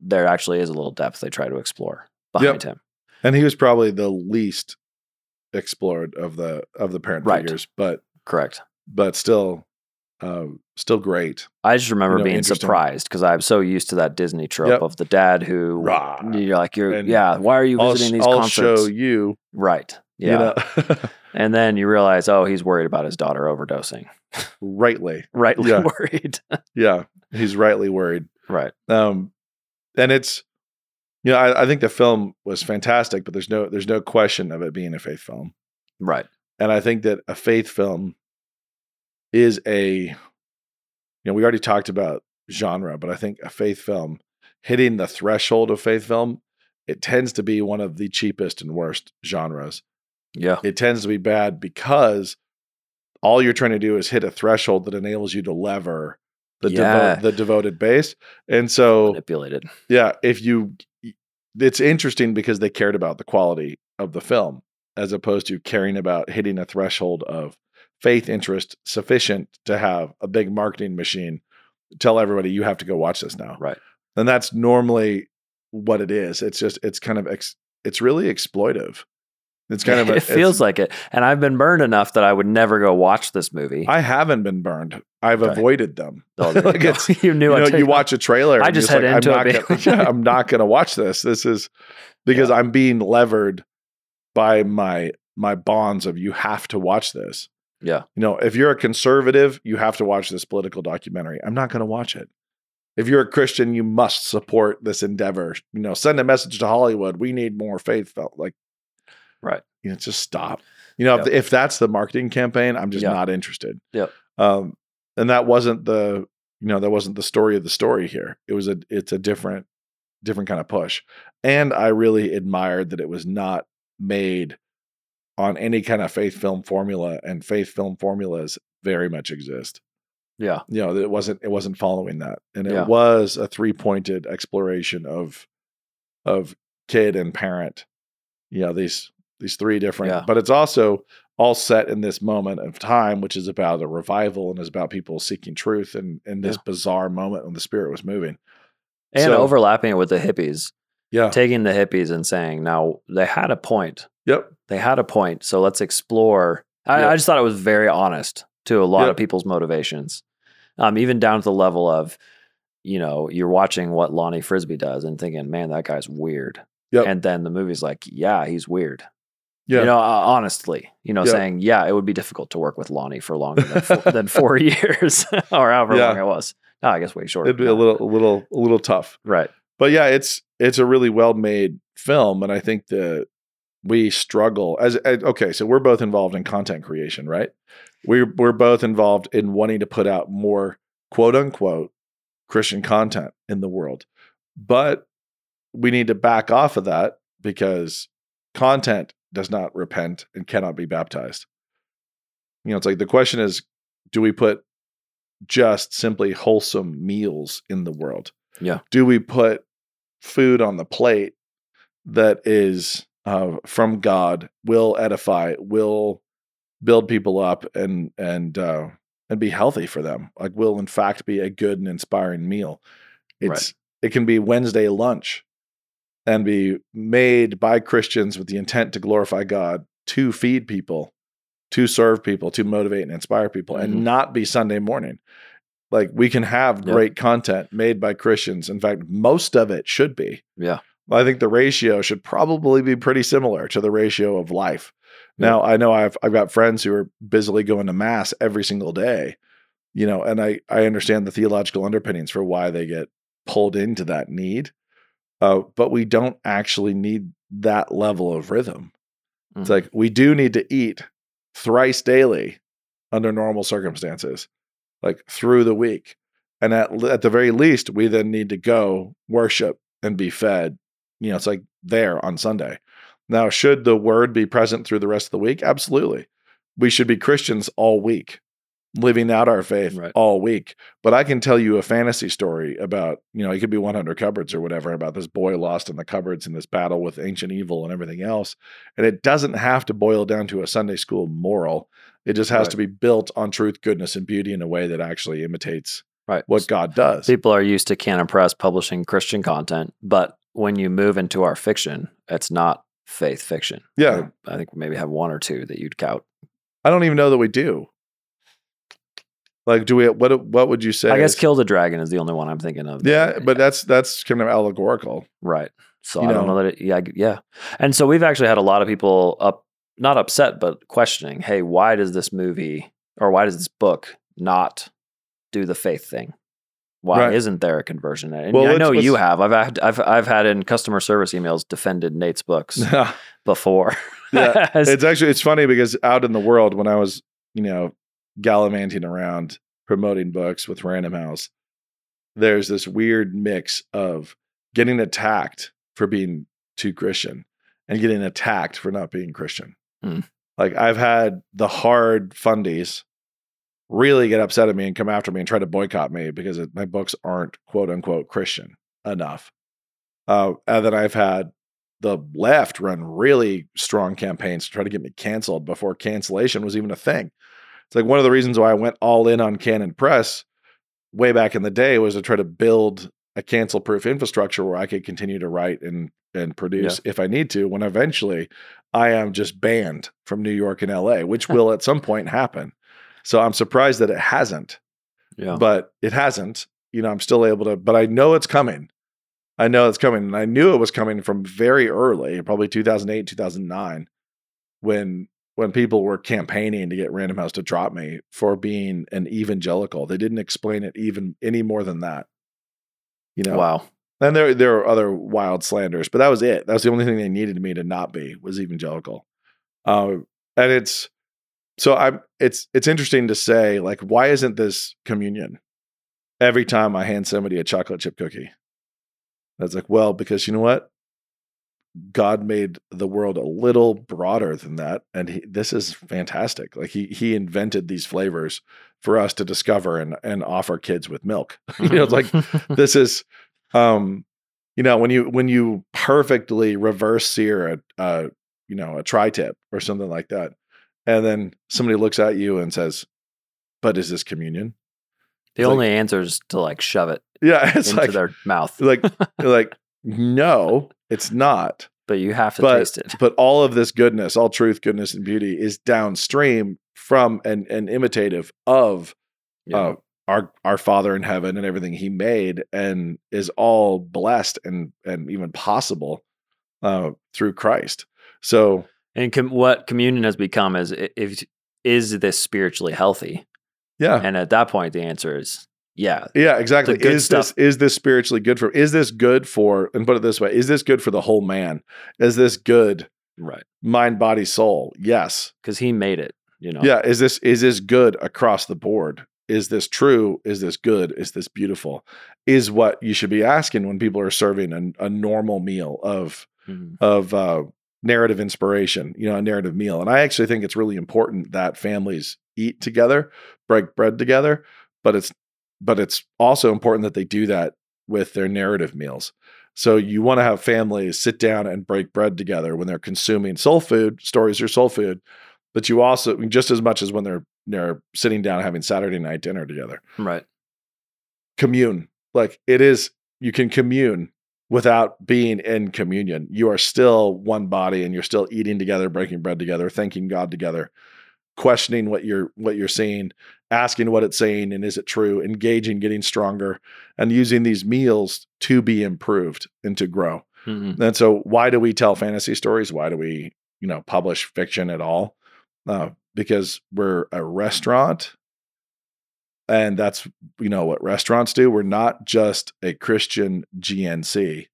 there actually is a little depth they try to explore behind him. and he was probably the least explored of the of the parent Right. figures, but Correct. but still, um, still great. I just remember know, being surprised because I'm so used to that Disney trope Yep. of the dad who Rah. you're like you're And yeah. Why are you I'll, visiting these I'll concerts? show you. right. Yeah. You know, and then you realize, oh, he's worried about his daughter overdosing. rightly. Rightly Yeah. worried. Yeah, he's rightly worried. right. Um, and it's, you know, I, I think the film was fantastic, but there's no there's no question of it being a faith film. Right. And I think that a faith film is a, you know, we already talked about genre, but I think a faith film hitting the threshold of faith film, it tends to be one of the cheapest and worst genres. Yeah. It tends to be bad because all you're trying to do is hit a threshold that enables you to lever the Yeah. devo- the devoted base. And so Manipulated. yeah, if you, it's interesting because they cared about the quality of the film as opposed to caring about hitting a threshold of faith interest sufficient to have a big marketing machine tell everybody you have to go watch this now. Right. And that's normally what it is. It's just, it's kind of, ex, it's really exploitive. It's kind of, a, it feels like it. And I've been burned enough that I would never go watch this movie. I haven't been burned. I've Okay. avoided them. Oh, you like it's, you knew you know, you watch a trailer. I just head like, into I'm it not gonna, yeah, I'm not going to watch this. This is because Yeah. I'm being levered by my my bonds of you have to watch this. Yeah. You know, if you're a conservative, you have to watch this political documentary. I'm not going to watch it. If you're a Christian, you must support this endeavor. You know, send a message to Hollywood. We need more faith. Felt like, Right. You know, just stop. You know, if, Yep. if that's the marketing campaign, I'm just Yeah. not interested. Yep. Um, and that wasn't the you know that wasn't the story of the story here. It was a it's a different different kind of push, and I really admired that it was not made on any kind of faith film formula, and faith film formulas very much exist. Yeah. You know, it wasn't it wasn't following that, and it Yeah. was a three pointed exploration of of kid and parent. You know these these three different, Yeah. but it's also all set in this moment of time, which is about a revival and is about people seeking truth and in this Yeah. bizarre moment when the spirit was moving. And So- overlapping it with the hippies, Yeah. taking the hippies and saying, now they had a point. Yep. They had a point. So let's explore. I, Yep. I just thought it was very honest to a lot Yep. of people's motivations, um, even down to the level of, you know, you're watching what Lonnie Frisbee does and thinking, man, that guy's weird. Yep. And then the movie's like, yeah, he's weird. Yeah. You know, uh, honestly, you know, Yeah. saying, yeah, it would be difficult to work with Lonnie for longer than four, than four years or however Yeah. long it was. No, I guess way shorter. It'd be a little, a little, a little tough. right. but yeah, it's it's a really well made film, and I think that we struggle as, as okay. So we're both involved in content creation, right? We're we're both involved in wanting to put out more quote unquote Christian content in the world, but we need to back off of that because content does not repent and cannot be baptized. You know, it's like the question is, do we put just simply wholesome meals in the world? Yeah. Do we put food on the plate that is uh, from God, will edify, will build people up, and and uh, and be healthy for them? Like, will in fact be a good and inspiring meal. Right. It's it can be Wednesday lunch and be made by Christians with the intent to glorify God, to feed people, to serve people, to motivate and inspire people, Mhm. and not be Sunday morning. Like we can have Yep. great content made by Christians. In fact, most of it should be. Yeah. I think the ratio should probably be pretty similar to the ratio of life. Now I know I've I've got friends who are busily going to mass every single day, you know, and I I understand the theological underpinnings for why they get pulled into that need. Uh, but we don't actually need that level of rhythm. It's Mhm. like we do need to eat thrice daily under normal circumstances, like through the week. And at, at the very least, we then need to go worship and be fed. You know, it's like there on Sunday. Now, should the word be present through the rest of the week? Absolutely. We should be Christians all week, living out our faith Right. all week. But I can tell you a fantasy story about, you know, it could be 100 cupboards or whatever, about this boy lost in the cupboards in this battle with ancient evil and everything else. And it doesn't have to boil down to a Sunday school moral. It just has Right. to be built on truth, goodness, and beauty in a way that actually imitates right. what God does. People are used to Canon Press publishing Christian content, but when you move into our fiction, it's not faith fiction. Yeah. I think we maybe have one or two that you'd count. I don't even know that we do. Like, do we? What? What would you say? I guess is- Kill the Dragon is the only one I'm thinking of. Yeah, but that's that's kind of allegorical. right. So you I don't know. know that it, yeah, yeah. And so we've actually had a lot of people up, not upset, but questioning, hey, why does this movie or why does this book not do the faith thing? Why Right. isn't there a conversion? And Well, I know you have. I've had, I've I've had in customer service emails defended Nate's books before. Yeah, it's actually it's funny because out in the world when I was you know gallivanting around promoting books with Random House, there's this weird mix of getting attacked for being too Christian and getting attacked for not being Christian. Hmm. Like I've had the hard fundies really get upset at me and come after me and try to boycott me because it, my books aren't quote unquote Christian enough. Uh, and then I've had the left run really strong campaigns to try to get me canceled before cancellation was even a thing. It's like one of the reasons why I went all in on Canon Press way back in the day was to try to build a cancel proof infrastructure where I could continue to write and and produce if I need to when eventually I am just banned from New York and LA, which will at some point happen. So I'm surprised that it hasn't yeah. but it hasn't. You know, I'm still able to, but I know it's coming. I know it's coming. And I knew it was coming from very early, probably 2008, 2009, when when people were campaigning to get Random House to drop me for being an evangelical. They didn't explain it even any more than that. You know, Wow. and there there are other wild slanders, but that was it. That was the only thing they needed me to not be was evangelical. Um, and it's so I'm it's it's interesting to say like why isn't this communion every time I hand somebody a chocolate chip cookie? That's like well because you know what God made the world a little broader than that, and he, this is fantastic. Like he he invented these flavors for us to discover and and offer kids with milk. you know, it's like this is um you know when you when you perfectly reverse sear a, a you know a tri-tip or something like that and then somebody looks at you and says but is this communion the it's like- only answer is to like shove it yeah it's into like their mouth, like like no it's not but you have to but taste it. but all of this goodness all truth goodness and beauty is downstream from and and imitative of Yeah. uh, our our Father in heaven and everything He made, and is all blessed and and even possible uh, through Christ. So and com- what communion has become is if is this spiritually healthy? yeah, And at that point, the answer is yeah. yeah, exactly. Is this is this spiritually good for? Is this good for? And put it this way: Is this good for the whole man? Is this good Right. mind, body, soul? Yes. Because he made it. You know. Yeah. Is this is this good across the board? Is this true? Is this good? Is this beautiful? Is what you should be asking when people are serving a, a normal meal of Mhm. of uh, narrative inspiration, you know, a narrative meal. And I actually think it's really important that families eat together, break bread together, but it's but it's also important that they do that with their narrative meals. So you want to have families sit down and break bread together when they're consuming soul food, stories are soul food, but you also just as much as when they're they're sitting down having Saturday night dinner together Right. commune. Like it is, you can commune without being in communion. You are still one body and you're still eating together, breaking bread together, thanking God together, questioning what you're what you're seeing, asking what it's saying and is it true, engaging, getting stronger, and using these meals to be improved and to grow. Mhm. And so why do we tell fantasy stories? Why do we you know publish fiction at all uh, because we're a restaurant and that's you know what restaurants do. We're not just a christian GNC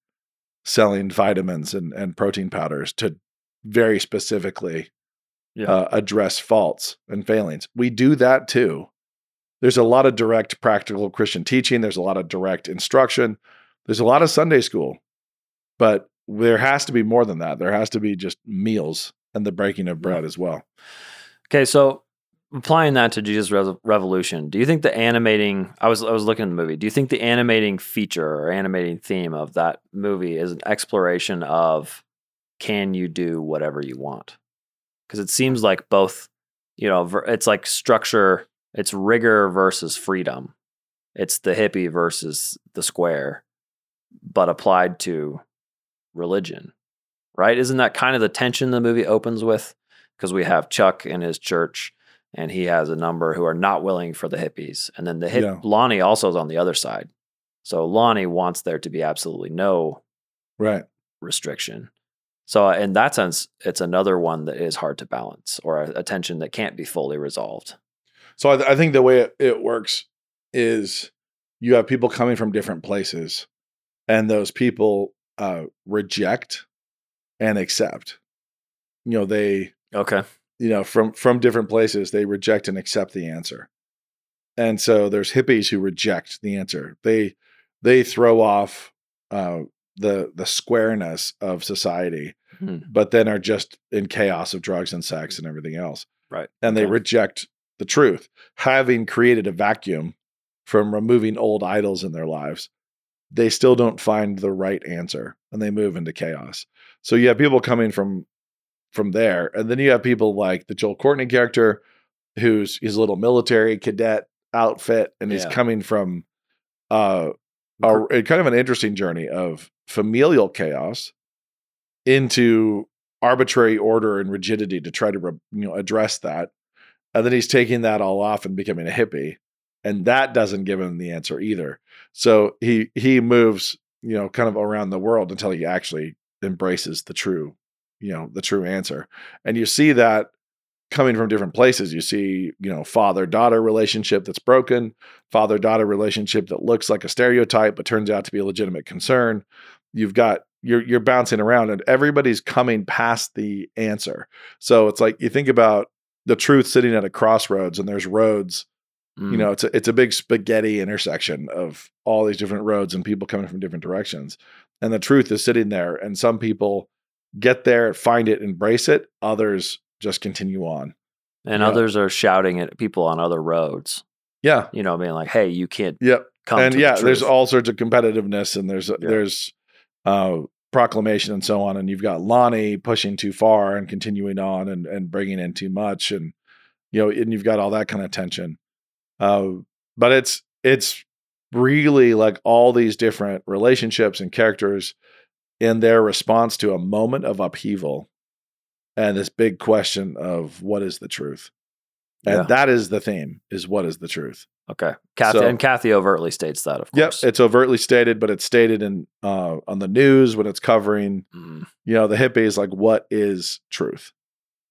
selling vitamins and, and protein powders to very specifically Yeah. uh, address faults and failings. We do that too. There's a lot of direct practical christian teaching. There's a lot of direct instruction. There's a lot of sunday school. But there has to be more than that. There has to be just meals and the breaking of bread as well. Okay, so applying that to Jesus Re- Revolution, do you think the animating? I was I was looking at the movie. Do you think the animating feature or animating theme of that movie is an exploration of can you do whatever you want? Because it seems like both, you know, it's like structure. It's rigor versus freedom. It's the hippie versus the square, but applied to religion, right? Isn't that kind of the tension the movie opens with? because we have Chuck in his church and he has a number who are not willing for the hippies. And then the hip Yeah. Lonnie also is on the other side. So Lonnie wants there to be absolutely no right restriction. So in that sense, it's another one that is hard to balance or a, a tension that can't be fully resolved. So I, th- I think the way it, it works is you have people coming from different places, and those people uh, reject and accept. You know, they Okay. You know from from different places they reject and accept the answer, and so there's hippies who reject the answer. They they throw off uh, the the squareness of society, Hmm. but then are just in chaos of drugs and sex and everything else Right. and they Okay. reject the truth, having created a vacuum from removing old idols in their lives. They still don't find the right answer, and they move into chaos. So you have people coming from from there, and then you have people like the Joel Courtney character, who's his little military cadet outfit, and he's Yeah. coming from uh, a, a kind of an interesting journey of familial chaos into arbitrary order and rigidity to try to re- you know address that and then he's taking that all off and becoming a hippie and that doesn't give him the answer either so he he moves you know kind of around the world until he actually embraces the true you know the true answer. And you see that coming from different places. You see you know father daughter relationship that's broken father daughter relationship that looks like a stereotype but turns out to be a legitimate concern. You've got you're you're bouncing around and everybody's coming past the answer. So it's like you think about the truth sitting at a crossroads and there's roads Mm. you know it's a, it's a big spaghetti intersection of all these different roads and people coming from different directions. And the truth is sitting there and some people get there find it embrace it others just continue on and yeah. others are shouting at people on other roads, yeah. You know, being like, hey, you can't yep. come and to the yeah there's all sorts of competitiveness and there's there's uh proclamation and so on and you've got lonnie pushing too far and continuing on and and bringing in too much and you know and you've got all that kind of tension. Uh but it's it's really like all these different relationships and characters in their response to a moment of upheaval and this big question of what is the truth and Yeah. that is the theme is what is the truth Okay. Kathy, So- and Kathy overtly states that, of Yep, course. it's overtly stated, but it's stated in uh, on the news when it's covering, Mm. you know, the hippies like what is truth,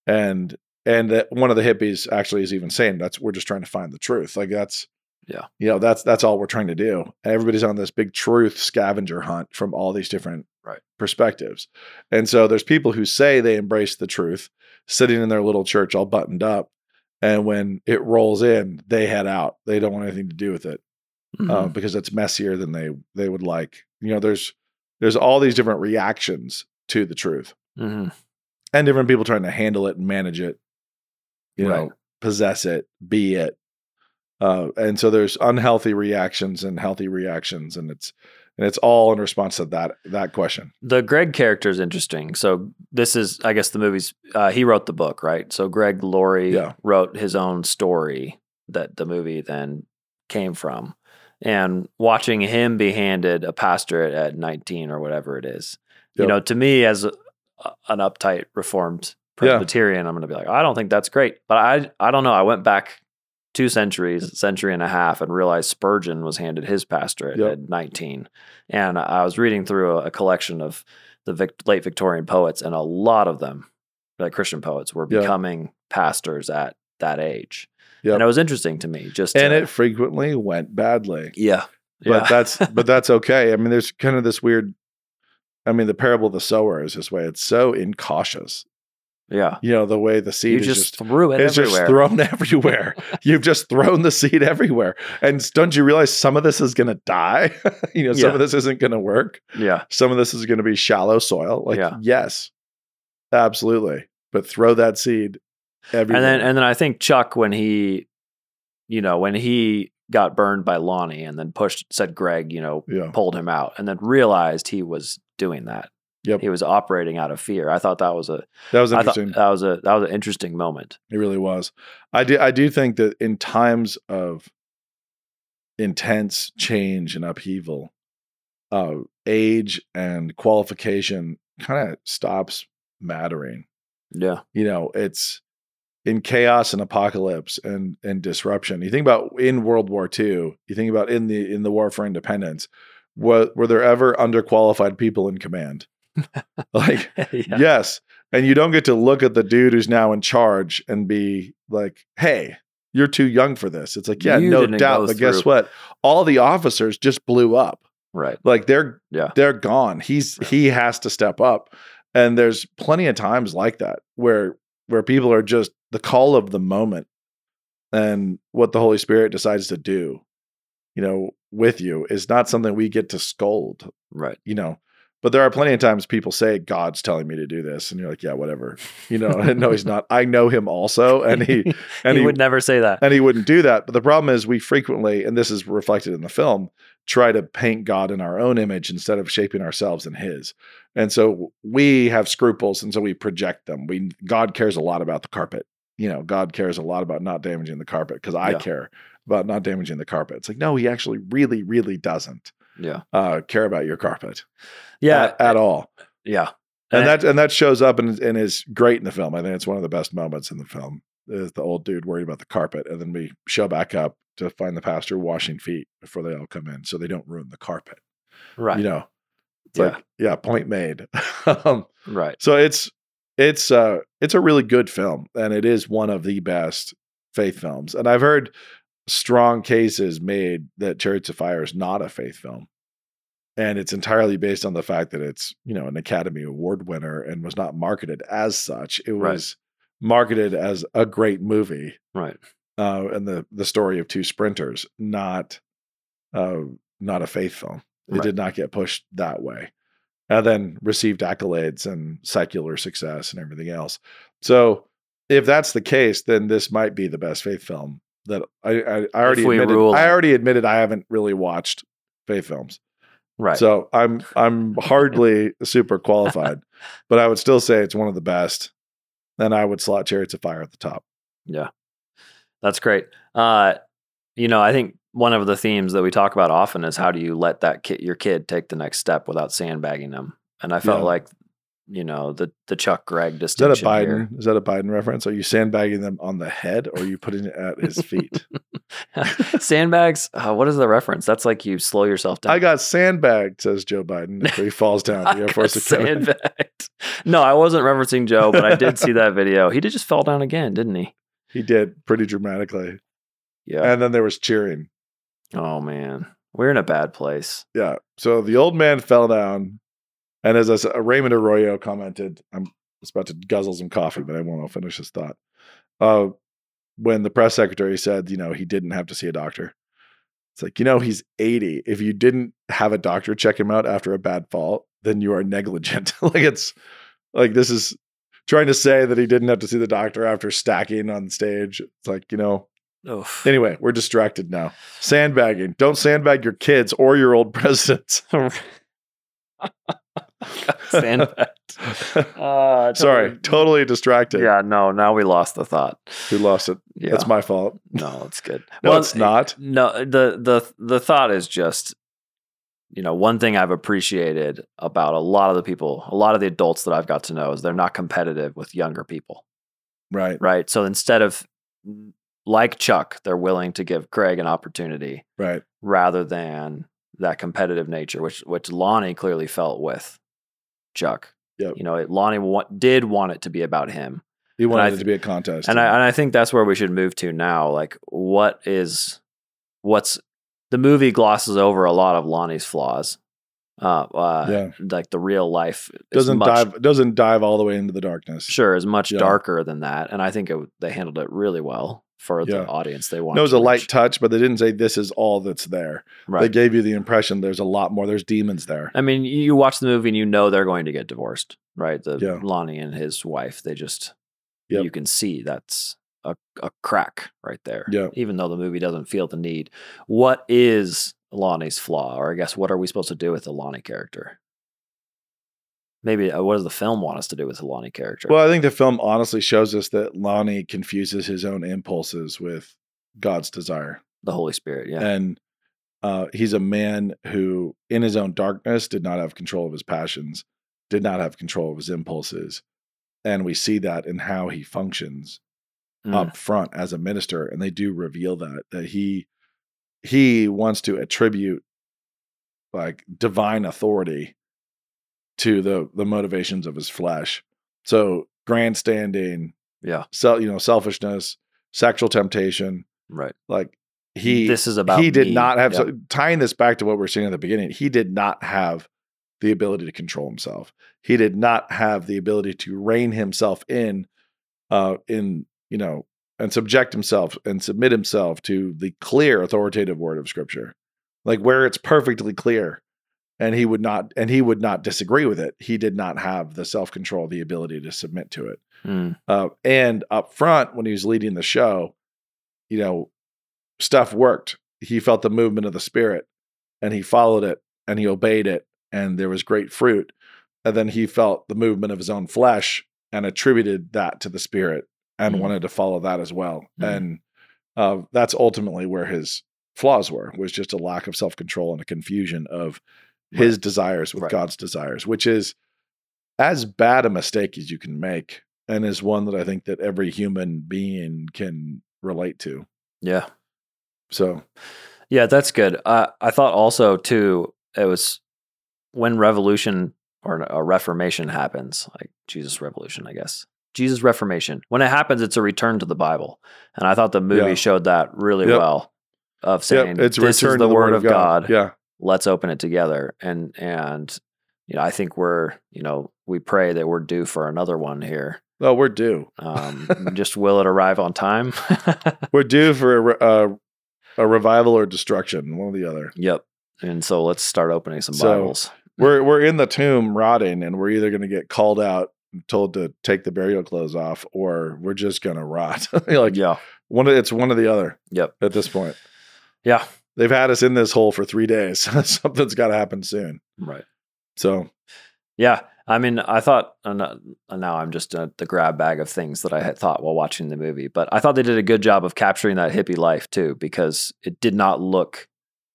and and that one of the hippies actually is even saying that's we're just trying to find the truth. Like that's Yeah. you know that's that's all we're trying to do. And everybody's on this big truth scavenger hunt from all these different Right. perspectives, and so there's people who say they embrace the truth, sitting in their little church all buttoned up. And when it rolls in, they head out. They don't want anything to do with it Mhm. uh, because it's messier than they they would like. You know, there's there's all these different reactions to the truth, Mhm. and different people trying to handle it and manage it. You Right. know, possess it, be it, uh, and so there's unhealthy reactions and healthy reactions, and it's and it's all in response to that that question. The Greg character is interesting. So this is, I guess, the movie's. Uh, he wrote the book, right? So Greg Laurie Yeah. wrote his own story that the movie then came from, and watching him be handed a pastorate at 19 or whatever it is, you know, to me as a, an uptight Reformed Yeah. Presbyterian, I'm going to be like, I don't think that's great, but I, I don't know. I went back two centuries, century and a half, and realized Spurgeon was handed his pastorate Yep. at 19. And I was reading through a, collection of the Vic, late Victorian poets, and a lot of them like Christian poets were Yeah. becoming pastors at that age. Yep. And it was interesting to me just and to- it frequently went badly. yeah. But yeah. that's but that's okay. I mean, there's kind of this weird. I mean, the parable of the sower is this way. It's so incautious. Yeah. You know, the way the seed You is just, just threw it it's everywhere. just thrown everywhere. You've just thrown the seed everywhere. And don't you realize some of this is going to die? you know, some Yeah. of this isn't going to work. yeah. Some of this is going to be shallow soil. Like, Yeah. yes, absolutely. But throw that seed everywhere. And then and then I think Chuck when he you know, when he got burned by Lonnie and then pushed said Greg, you know, yeah, pulled him out and then realized he was doing that. Yep. He was operating out of fear. I thought that was a that was interesting. that was a that was an interesting moment. It really was. I do. I do think that in times of intense change and upheaval, uh, age and qualification kind of stops mattering. Yeah. You know, it's in chaos and apocalypse and and disruption. You think about in World War II. You think about in the in the war for independence. Were, were there ever underqualified people in command? like yeah. Yes. And you don't get to look at the dude who's now in charge and be like, hey, you're too young for this. It's like, yeah, You no doubt. But guess what? All the officers just blew up. Right. Like they're Yeah. they're gone. He's he has to step up. And there's plenty of times like that where where people are just the call of the moment and what the Holy Spirit decides to do, you know, with you is not something we get to scold Right. you know but there are plenty of times people say god's telling me to do this and you're like yeah whatever. You know no he's not. I know him also and he and he, he, would never say that. and he wouldn't do that. But the problem is we frequently and this is reflected in the film try to paint god in our own image instead of shaping ourselves in his. And so we have scruples and so we project them. We god cares a lot about the carpet. You know god cares a lot about not damaging the carpet because i Yeah. care about not damaging the carpet. It's like no he actually really really doesn't Yeah. uh, care about your carpet Yeah. at, at all yeah. and And that and that shows up and, and is great in the film. I think it's one of the best moments in the film. Is the old dude worried about the carpet, and then we show back up to find the pastor washing feet before they all come in, so they don't ruin the carpet. Right. You know, it's Yeah. like yeah, point made. um, right. so it's it's uh it's a really good film, and it is one of the best faith films. And I've heard strong cases made that Chariots of Fire is not a faith film. And it's entirely based on the fact that it's, you know, an Academy Award winner and was not marketed as such. It Right. was marketed as a great movie Right. uh, and the the story of two sprinters, not uh, not a faith film. It Right. did not get pushed that way, and then received accolades and secular success and everything else. So, if that's the case, then this might be the best faith film that I I, I already admitted. rule I already admitted I haven't really watched faith films, Right. so I'm I'm hardly super qualified, but I would still say it's one of the best, and I would slot Chariots of Fire at the top. Yeah. That's great. Uh, you know, I think one of the themes that we talk about often is how do you let that kid, your kid, take the next step without sandbagging them? And I felt Yeah. like, you know, the the Chuck Greg Is that a Biden? Is that a Biden reference? Are you sandbagging them on the head, or are you putting it at his feet? Sandbags. Uh, what is the reference? That's like you slow yourself down. I got sandbagged, says Joe Biden. After he falls down the Air Force sandbagged. No, I wasn't referencing Joe, but I did see that video. He did just fell down again, didn't he? He did pretty dramatically, Yeah. and then there was cheering. oh man, we're in a bad place. Yeah. So the old man fell down, and as I said, Raymond Arroyo commented, "I'm about to guzzle some coffee, but I won't finish this thought." Uh, when the press secretary said, you know, he didn't have to see a doctor. It's like, you know, he's 80. If you didn't have a doctor check him out after a bad fall, then you are negligent. like it's like this is trying to say that he didn't have to see the doctor after stacking on stage. It's like, you know, Oof. anyway, we're distracted now. Sandbagging. Don't sandbag your kids or your old presidents. Sandbagged. Uh, Sorry, totally distracted. Yeah, no, now we lost the thought. We lost it. Yeah. That's my fault. no, it's good. No, it's not. No, the the the thought is just you know, one thing I've appreciated about a lot of the people, a lot of the adults that I've got to know is they're not competitive with younger people, Right. right? So instead of like Chuck, they're willing to give Greg an opportunity Right. rather than that competitive nature, which which Lonnie clearly felt with Chuck. Yep. You know, it, Lonnie wa- did want it to be about him. He wanted I it to be a contest. and I and I think that's where we should move to now. Like, what is what's the movie glosses over a lot of Lonnie's flaws. Uh, uh Yeah. like the real life doesn't much, dive doesn't dive all the way into the darkness. Sure, is much Yeah. darker than that, and I think it, they handled it really well for the audience they want. It was a light touch, but they didn't say this is all that's there. Right. They gave you the impression there's a lot more. There's demons there. I mean, you you watch the movie and you know they're going to get divorced, right? The Yeah. Lonnie and his wife, they just Yep. you can see that's a, a crack right there. Yeah. Even though the movie doesn't feel the need. What is Lonnie's flaw? Or I guess what are we supposed to do with the Lonnie character? Maybe uh, what does the film want us to do with the Lonnie character? Well, I think the film honestly shows us that Lonnie confuses his own impulses with God's desire. the Holy Spirit, yeah. And uh, he's a man who, in his own darkness, did not have control of his passions, did not have control of his impulses. And we see that in how he functions Mm, up front as a minister. And they do reveal that, that he he wants to attribute like divine authority to the the motivations of his flesh. So grandstanding, yeah, sel- you know, selfishness, sexual temptation, right. like he this is about he did me. not have Yep. so tying this back to what we we're seeing at the beginning he did not have the ability to control himself he did not have the ability to rein himself in uh in you know and subject himself and submit himself to the clear authoritative word of scripture like where it's perfectly clear and he would not and he would not disagree with it he did not have the self-control the ability to submit to it Mm, uh, and up front, when he was leading the show, you know, stuff worked. He felt the movement of the spirit and he followed it and he obeyed it and there was great fruit. And then he felt the movement of his own flesh and attributed that to the spirit and Mm. wanted to follow that as well. Mm. And uh, that's ultimately where his flaws were, was just a lack of self control and a confusion of his desires with Right. God's desires, which is as bad a mistake as you can make and is one that I think that every human being can relate to. yeah. So, Yeah, that's good. Uh, I thought also too it was when revolution or a reformation happens, like Jesus Revolution, I guess. Jesus Reformation. When it happens, it's a return to the Bible, and I thought the movie Yeah. showed that really Yep. well. Of saying yep, it's this return is the, to word of God. Yeah. Let's open it together, and and you know I think we're you know we pray that we're due for another one here. Oh, we're due. Um, just will it arrive on time? We're due for a, re- uh, a revival or destruction, one or the other. Yep. And so let's start opening some So, Bibles. We're we're in the tomb rotting, and we're either going to get called out, told to take the burial clothes off, or we're just going to rot. like yeah. one, of, it's one or the other. Yep. At this point, Yeah. They've had us in this hole for three days. Something's got to happen soon. Right. So, Yeah. I mean, I thought, and uh, now I'm just uh, the grab bag of things that I had thought while watching the movie, but I thought they did a good job of capturing that hippie life too, because it did not look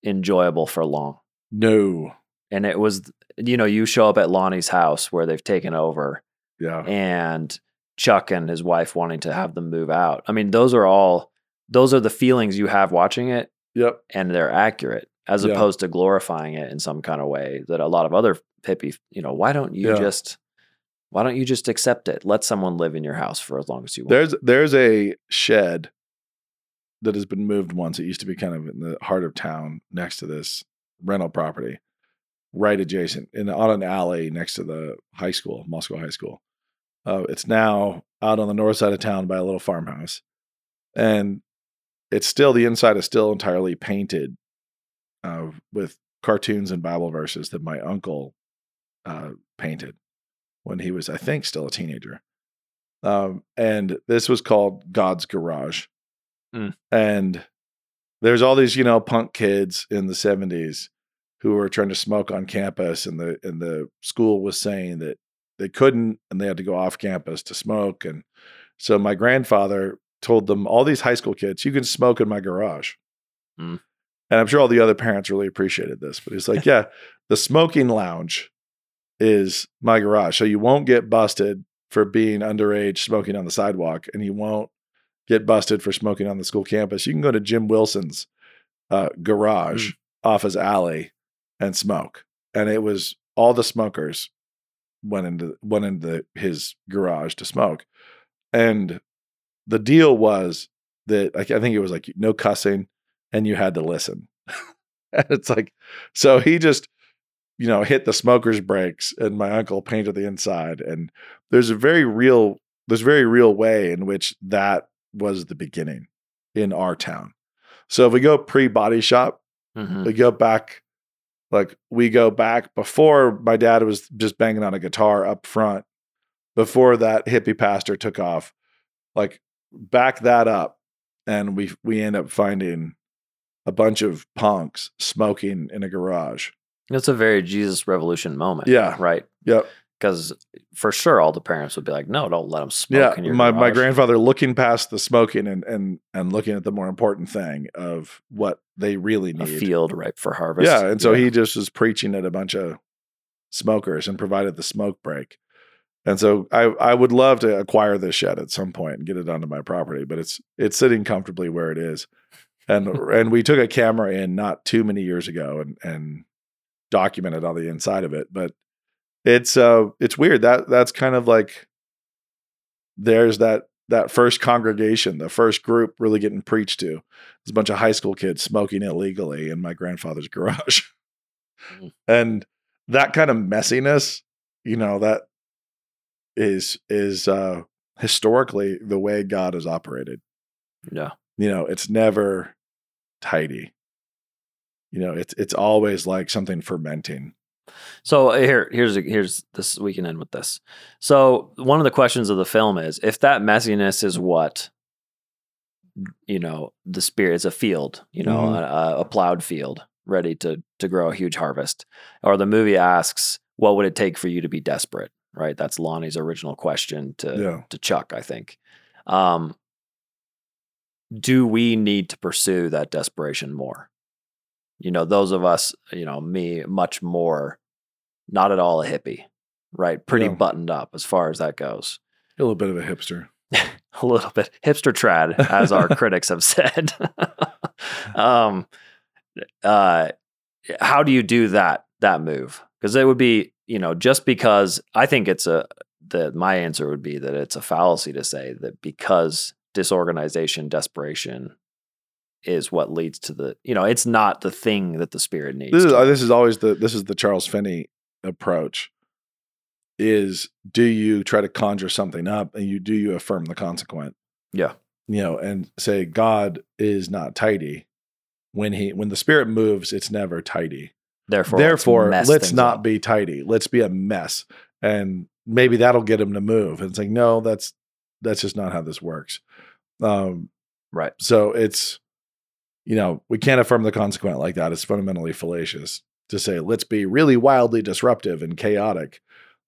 enjoyable for long. no, And it was, you know, you show up at Lonnie's house where they've taken over yeah, and Chuck and his wife wanting to have them move out. I mean, those are all, those are the feelings you have watching it yep, and they're accurate as Yeah. opposed to glorifying it in some kind of way that a lot of other hippie, you know, why don't you Yeah. just why don't you just accept it? Let someone live in your house for as long as you want. There's there's a shed that has been moved once. It used to be kind of in the heart of town next to this rental property, right adjacent in on an alley next to the high school, Moscow High School. Uh, it's now out on the north side of town by a little farmhouse, and it's still the inside is still entirely painted uh, with cartoons and Bible verses that my uncle uh, painted when he was, I think, still a teenager. Um, and this was called God's Garage. Mm. And there's all these, you know, punk kids in the 70s who were trying to smoke on campus, and the and the school was saying that they couldn't, and they had to go off campus to smoke. And so my grandfather told them, all these high school kids, you can smoke in my garage. Mm. And I'm sure all the other parents really appreciated this, but he's like, yeah, the smoking lounge is my garage. So you won't get busted for being underage smoking on the sidewalk, and you won't get busted for smoking on the school campus. You can go to Jim Wilson's uh, garage off his alley and smoke. And it was all the smokers went into went into his garage to smoke, and the deal was that like, I think it was like no cussing, and you had to listen. and it's like, so he just you know hit the smoker's brakes, and my uncle painted the inside, and there's a very real there's a very real way in which that was the beginning in our town. So if we go pre body shop, Mhm. we go back like we go back before my dad was just banging on a guitar up front before that hippie pastor took off like back that up and we we end up finding a bunch of punks smoking in a garage It's a very Jesus Revolution moment. Yeah. Right. yep Because for sure, all the parents would be like, "No, don't let them smoke yeah in your my, my grandfather looking past the smoking and and and looking at the more important thing of what they really need. a field ripe for harvest. Yeah, and so he just was preaching at a bunch of smokers and provided the smoke break. And so I I would love to acquire this shed at some point and get it onto my property, but it's it's sitting comfortably where it is. And and we took a camera in not too many years ago and and documented on the inside of it, but it's uh it's weird that that's kind of like there's that that first congregation, the first group really getting preached to. There's a bunch of high school kids smoking illegally in my grandfather's garage. Mhm. and that kind of messiness, you know, that is is uh historically the way God has operated. yeah. You know, it's never tidy. You know, it's it's always like something fermenting. So uh, here, here's here's this. We can end with this. So one of the questions of the film is if that messiness is what you know the spirit is a field, you know, Mhm. a, a plowed field ready to to grow a huge harvest, or the movie asks, what would it take for you to be desperate? Right. That's Lonnie's original question to Yeah. to Chuck. I think. Um, do we need to pursue that desperation more? You know, those of us, you know, me, much more, not at all a hippie, right? Pretty Yeah. buttoned up as far as that goes. A little bit of a hipster. A little bit hipster trad, as our critics have said. um, uh, how do you do that that move? Because it would be, you know, just because I think it's a that my answer would be that it's a fallacy to say that because disorganization, desperation is what leads to the, you know, it's not the thing that the spirit needs. This is to- uh, this is always the this is the Charles Finney approach. Is do you try to conjure something up and you do you affirm the consequent? yeah, you know, and say God is not tidy. When he when the spirit moves, it's never tidy. Therefore, let's Therefore, let's not up. be tidy. Let's be a mess. And maybe that'll get him to move. And it's like, no, that's that's just not how this works. Um, right. so it's, you know, we can't affirm the consequent like that. It's fundamentally fallacious to say, let's be really wildly disruptive and chaotic.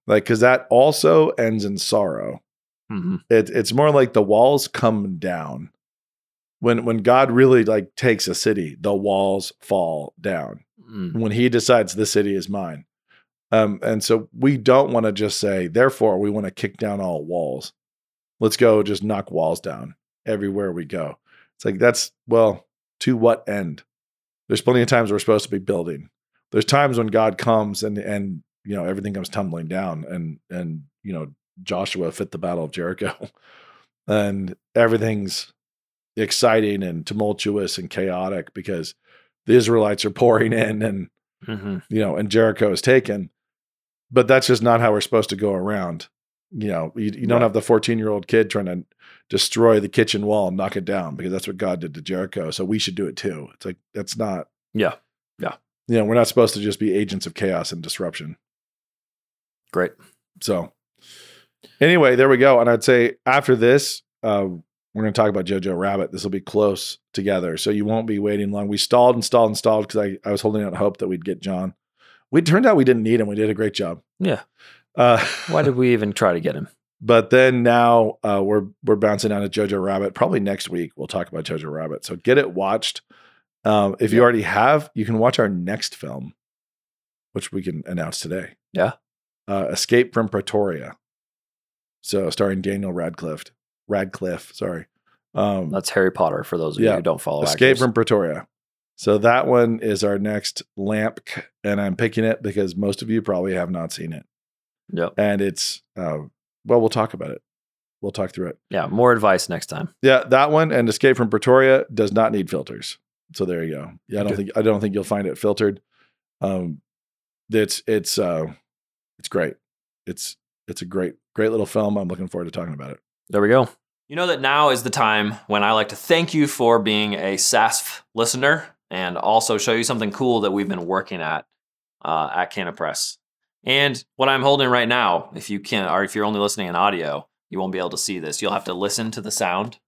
Like, because that also ends in sorrow. Mhm. It, it's more like the walls come down. When when God really like takes a city, the walls fall down. Mm. When He decides the city is mine, um, and so we don't want to just say, therefore, we want to kick down all walls. Let's go, just knock walls down everywhere we go. It's like that's well, to what end? There's plenty of times we're supposed to be building. There's times when God comes and and you know everything comes tumbling down, and and you know Joshua fit the battle of Jericho, and everything's exciting and tumultuous and chaotic because the Israelites are pouring in and Mhm. you know and Jericho is taken. But that's just not how we're supposed to go around. You know, you, you don't Right. have the 14 year old kid trying to destroy the kitchen wall and knock it down because that's what God did to Jericho. So we should do it too. It's like that's not. Yeah. Yeah. You know, we're not supposed to just be agents of chaos and disruption. Great. So anyway, there we go. And I'd say after this, uh, we're going to talk about Jojo Rabbit. This will be close together. So you won't be waiting long. We stalled and stalled and stalled because I, I was holding out hope that we'd get John. We turned out we didn't need him. We did a great job. Yeah. Uh, Why did we even try to get him? but then now uh, we're we're bouncing down to Jojo Rabbit. Probably next week we'll talk about Jojo Rabbit. So get it watched. Um, if you already have, you can watch our next film, which we can announce today. Yeah. uh, Escape from Pretoria. So starring Daniel Radcliffe. Radcliffe, sorry. Um, That's Harry Potter for those of you who don't follow Escape actors. from Pretoria. So that one is our next lamp, and I'm picking it because most of you probably have not seen it. Yep. and it's uh, well, we'll talk about it. We'll talk through it. Yeah. More advice next time. Yeah, that one and Escape from Pretoria does not need filters. So there you go. Yeah, I don't think I don't think you'll find it filtered. Um, it's it's uh, it's great. It's it's a great great little film. I'm looking forward to talking about it. There we go. You know that now is the time when I like to thank you for being a SASF listener and also show you something cool that we've been working at uh, at Canon Press. And what I'm holding right now, if you can, or if you're only listening in audio, you won't be able to see this. You'll have to listen to the sound.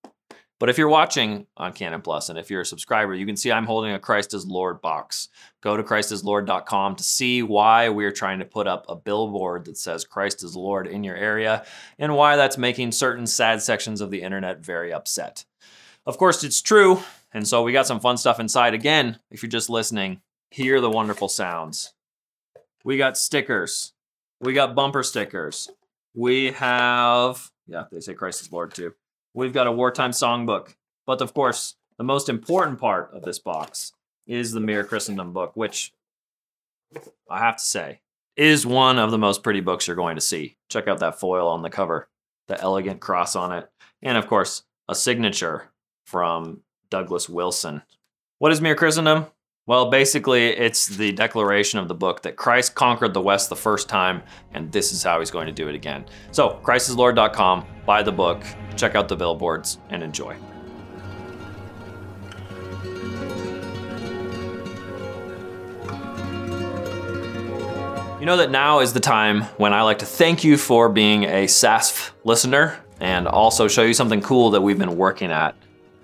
But if you're watching on Canon Plus and if you're a subscriber, you can see I'm holding a Christ is Lord box. Go to christislord.com to see why we're trying to put up a billboard that says Christ is Lord in your area and why that's making certain sad sections of the internet very upset. Of course, it's true. And so we got some fun stuff inside. Again, if you're just listening, hear the wonderful sounds. We got stickers. We got bumper stickers. We have, yeah, they say Christ is Lord too. We've got a wartime songbook. But of course, the most important part of this box is the Mere Christendom book, which I have to say is one of the most pretty books you're going to see. Check out that foil on the cover, the elegant cross on it, and of course, a signature from Douglas Wilson. What is Mere Christendom? Well, basically, it's the declaration of the book that Christ conquered the West the first time, and this is how he's going to do it again. So, ChristIsLord.com, buy the book, check out the billboards, and enjoy. You know that now is the time when I like to thank you for being a SASF listener and also show you something cool that we've been working at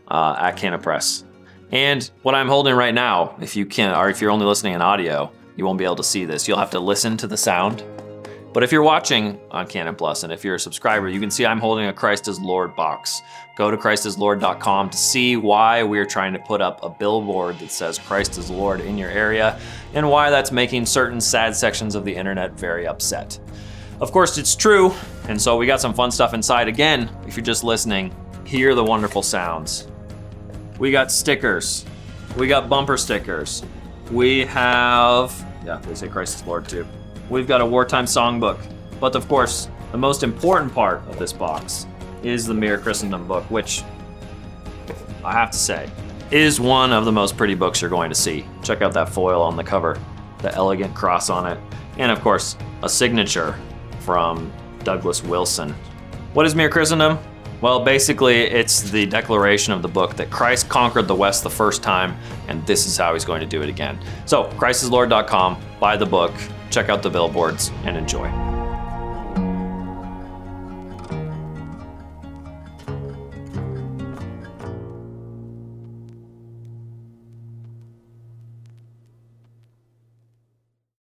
uh, at Canon Press. And what I'm holding right now, if you can, or if you're only listening in audio, you won't be able to see this. You'll have to listen to the sound. But if you're watching on Canon Plus and if you're a subscriber, you can see I'm holding a Christ is Lord box. Go to christislord.com to see why we're trying to put up a billboard that says Christ is Lord in your area and why that's making certain sad sections of the internet very upset. Of course, it's true, and so we got some fun stuff inside. Again, if you're just listening, hear the wonderful sounds. We got stickers. We got bumper stickers. We have, yeah, they say Christ is Lord too. We've got a wartime songbook. But of course, the most important part of this box is the Mere Christendom book, which I have to say is one of the most pretty books you're going to see. Check out that foil on the cover, the elegant cross on it, and of course, a signature from Douglas Wilson. What is Mere Christendom? Well, basically, it's the declaration of the book that Christ conquered the West the first time, and this is how he's going to do it again. So, ChristIsLord.com, buy the book, check out the billboards, and enjoy.